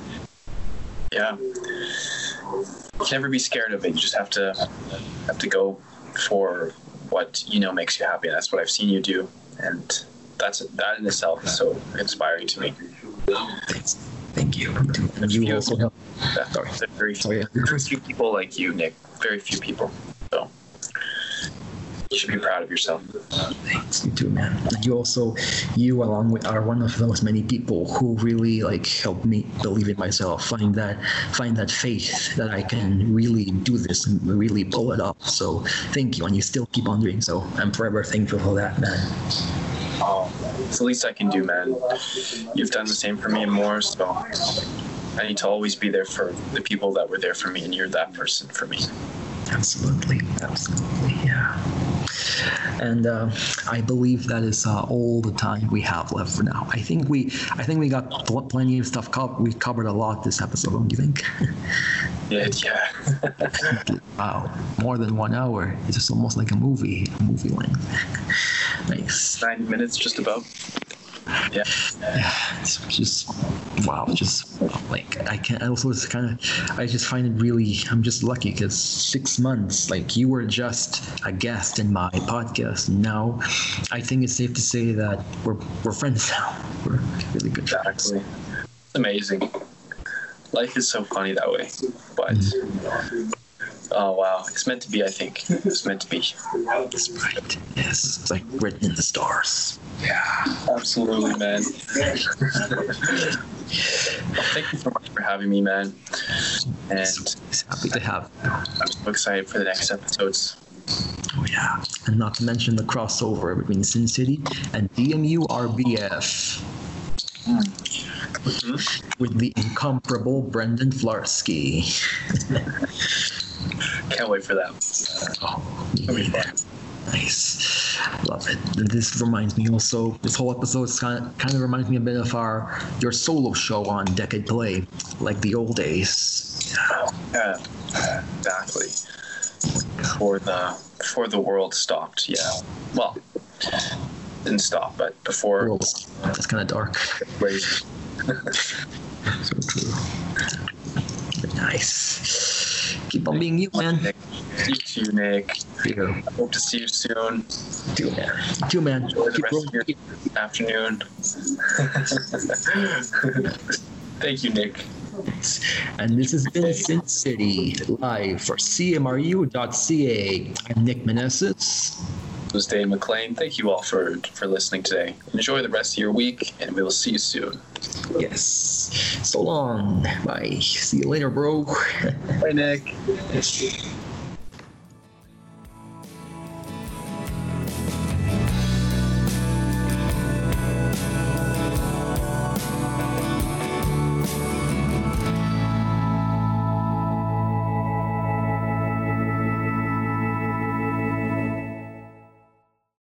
yeah, you can never be scared of it. You just have to have to go for what you know makes you happy. And that's what I've seen you do, and that's that in itself is so inspiring to me. thanks thank you and you also help Yeah. Sorry. Very, Oh, yeah. very few people like you, Nick. Very few people. So should be proud of yourself. Thanks, you too, man. And you also, you along with are one of those many people who really like helped me believe in myself, find that find that faith that I can really do this and really pull it off. So thank you, and you still keep on doing so. I'm forever thankful for that, man. Oh, it's the least I can do, man. You've done the same for me and more, so I need to always be there for the people that were there for me, and you're that person for me. Absolutely, absolutely, yeah. And uh, I believe that is uh, all the time we have left for now. I think we, I think we got pl- plenty of stuff. We covered a lot this episode. Don't you think? Yeah, yeah. Wow, more than one hour. It's just almost like a movie, movie length. nice. Nine minutes, just about. Yeah. Yeah, it's just wow. Just like I can. I also, it's kind of. I just find it really. I'm just lucky because six months. Like you were just a guest in my podcast. Now, I think it's safe to say that we're we're friends now. We're really good friends. Exactly. It's amazing. Life is so funny that way. But mm-hmm. Oh wow, it's meant to be. I think it's meant to be. That's right. Yes, it's like written in the stars. Yeah, absolutely, man. Thank you so much for having me, man. And It's happy to have. I'm so excited for the next episodes. Oh yeah, and not to mention the crossover between Sin City and DMU RBF mm-hmm. with the incomparable Brendan Flarsky. Can't wait for that. Oh, It'll be fun. nice, love it. This reminds me also. This whole episode is kind of, kind of reminds me a bit of our your solo show on Decade Play, like the old days. Yeah, exactly. Before the before the world stopped. Yeah. Well, didn't stop, but before. World, that's kind of dark. Wait. So true. Nice. Keep on being you, man. Nick. You too, Nick. You Hope to see you soon. too, man. You too, man. Enjoy the Keep rest of your afternoon. Thank you, Nick. And this has been Sin City live for CMRU.ca. I'm Nick Meneses. This was Dane McLean. Thank you all for for listening today. Enjoy the rest of your week, and we will see you soon. Yes. So long. Bye. See you later, bro. Bye, Nick.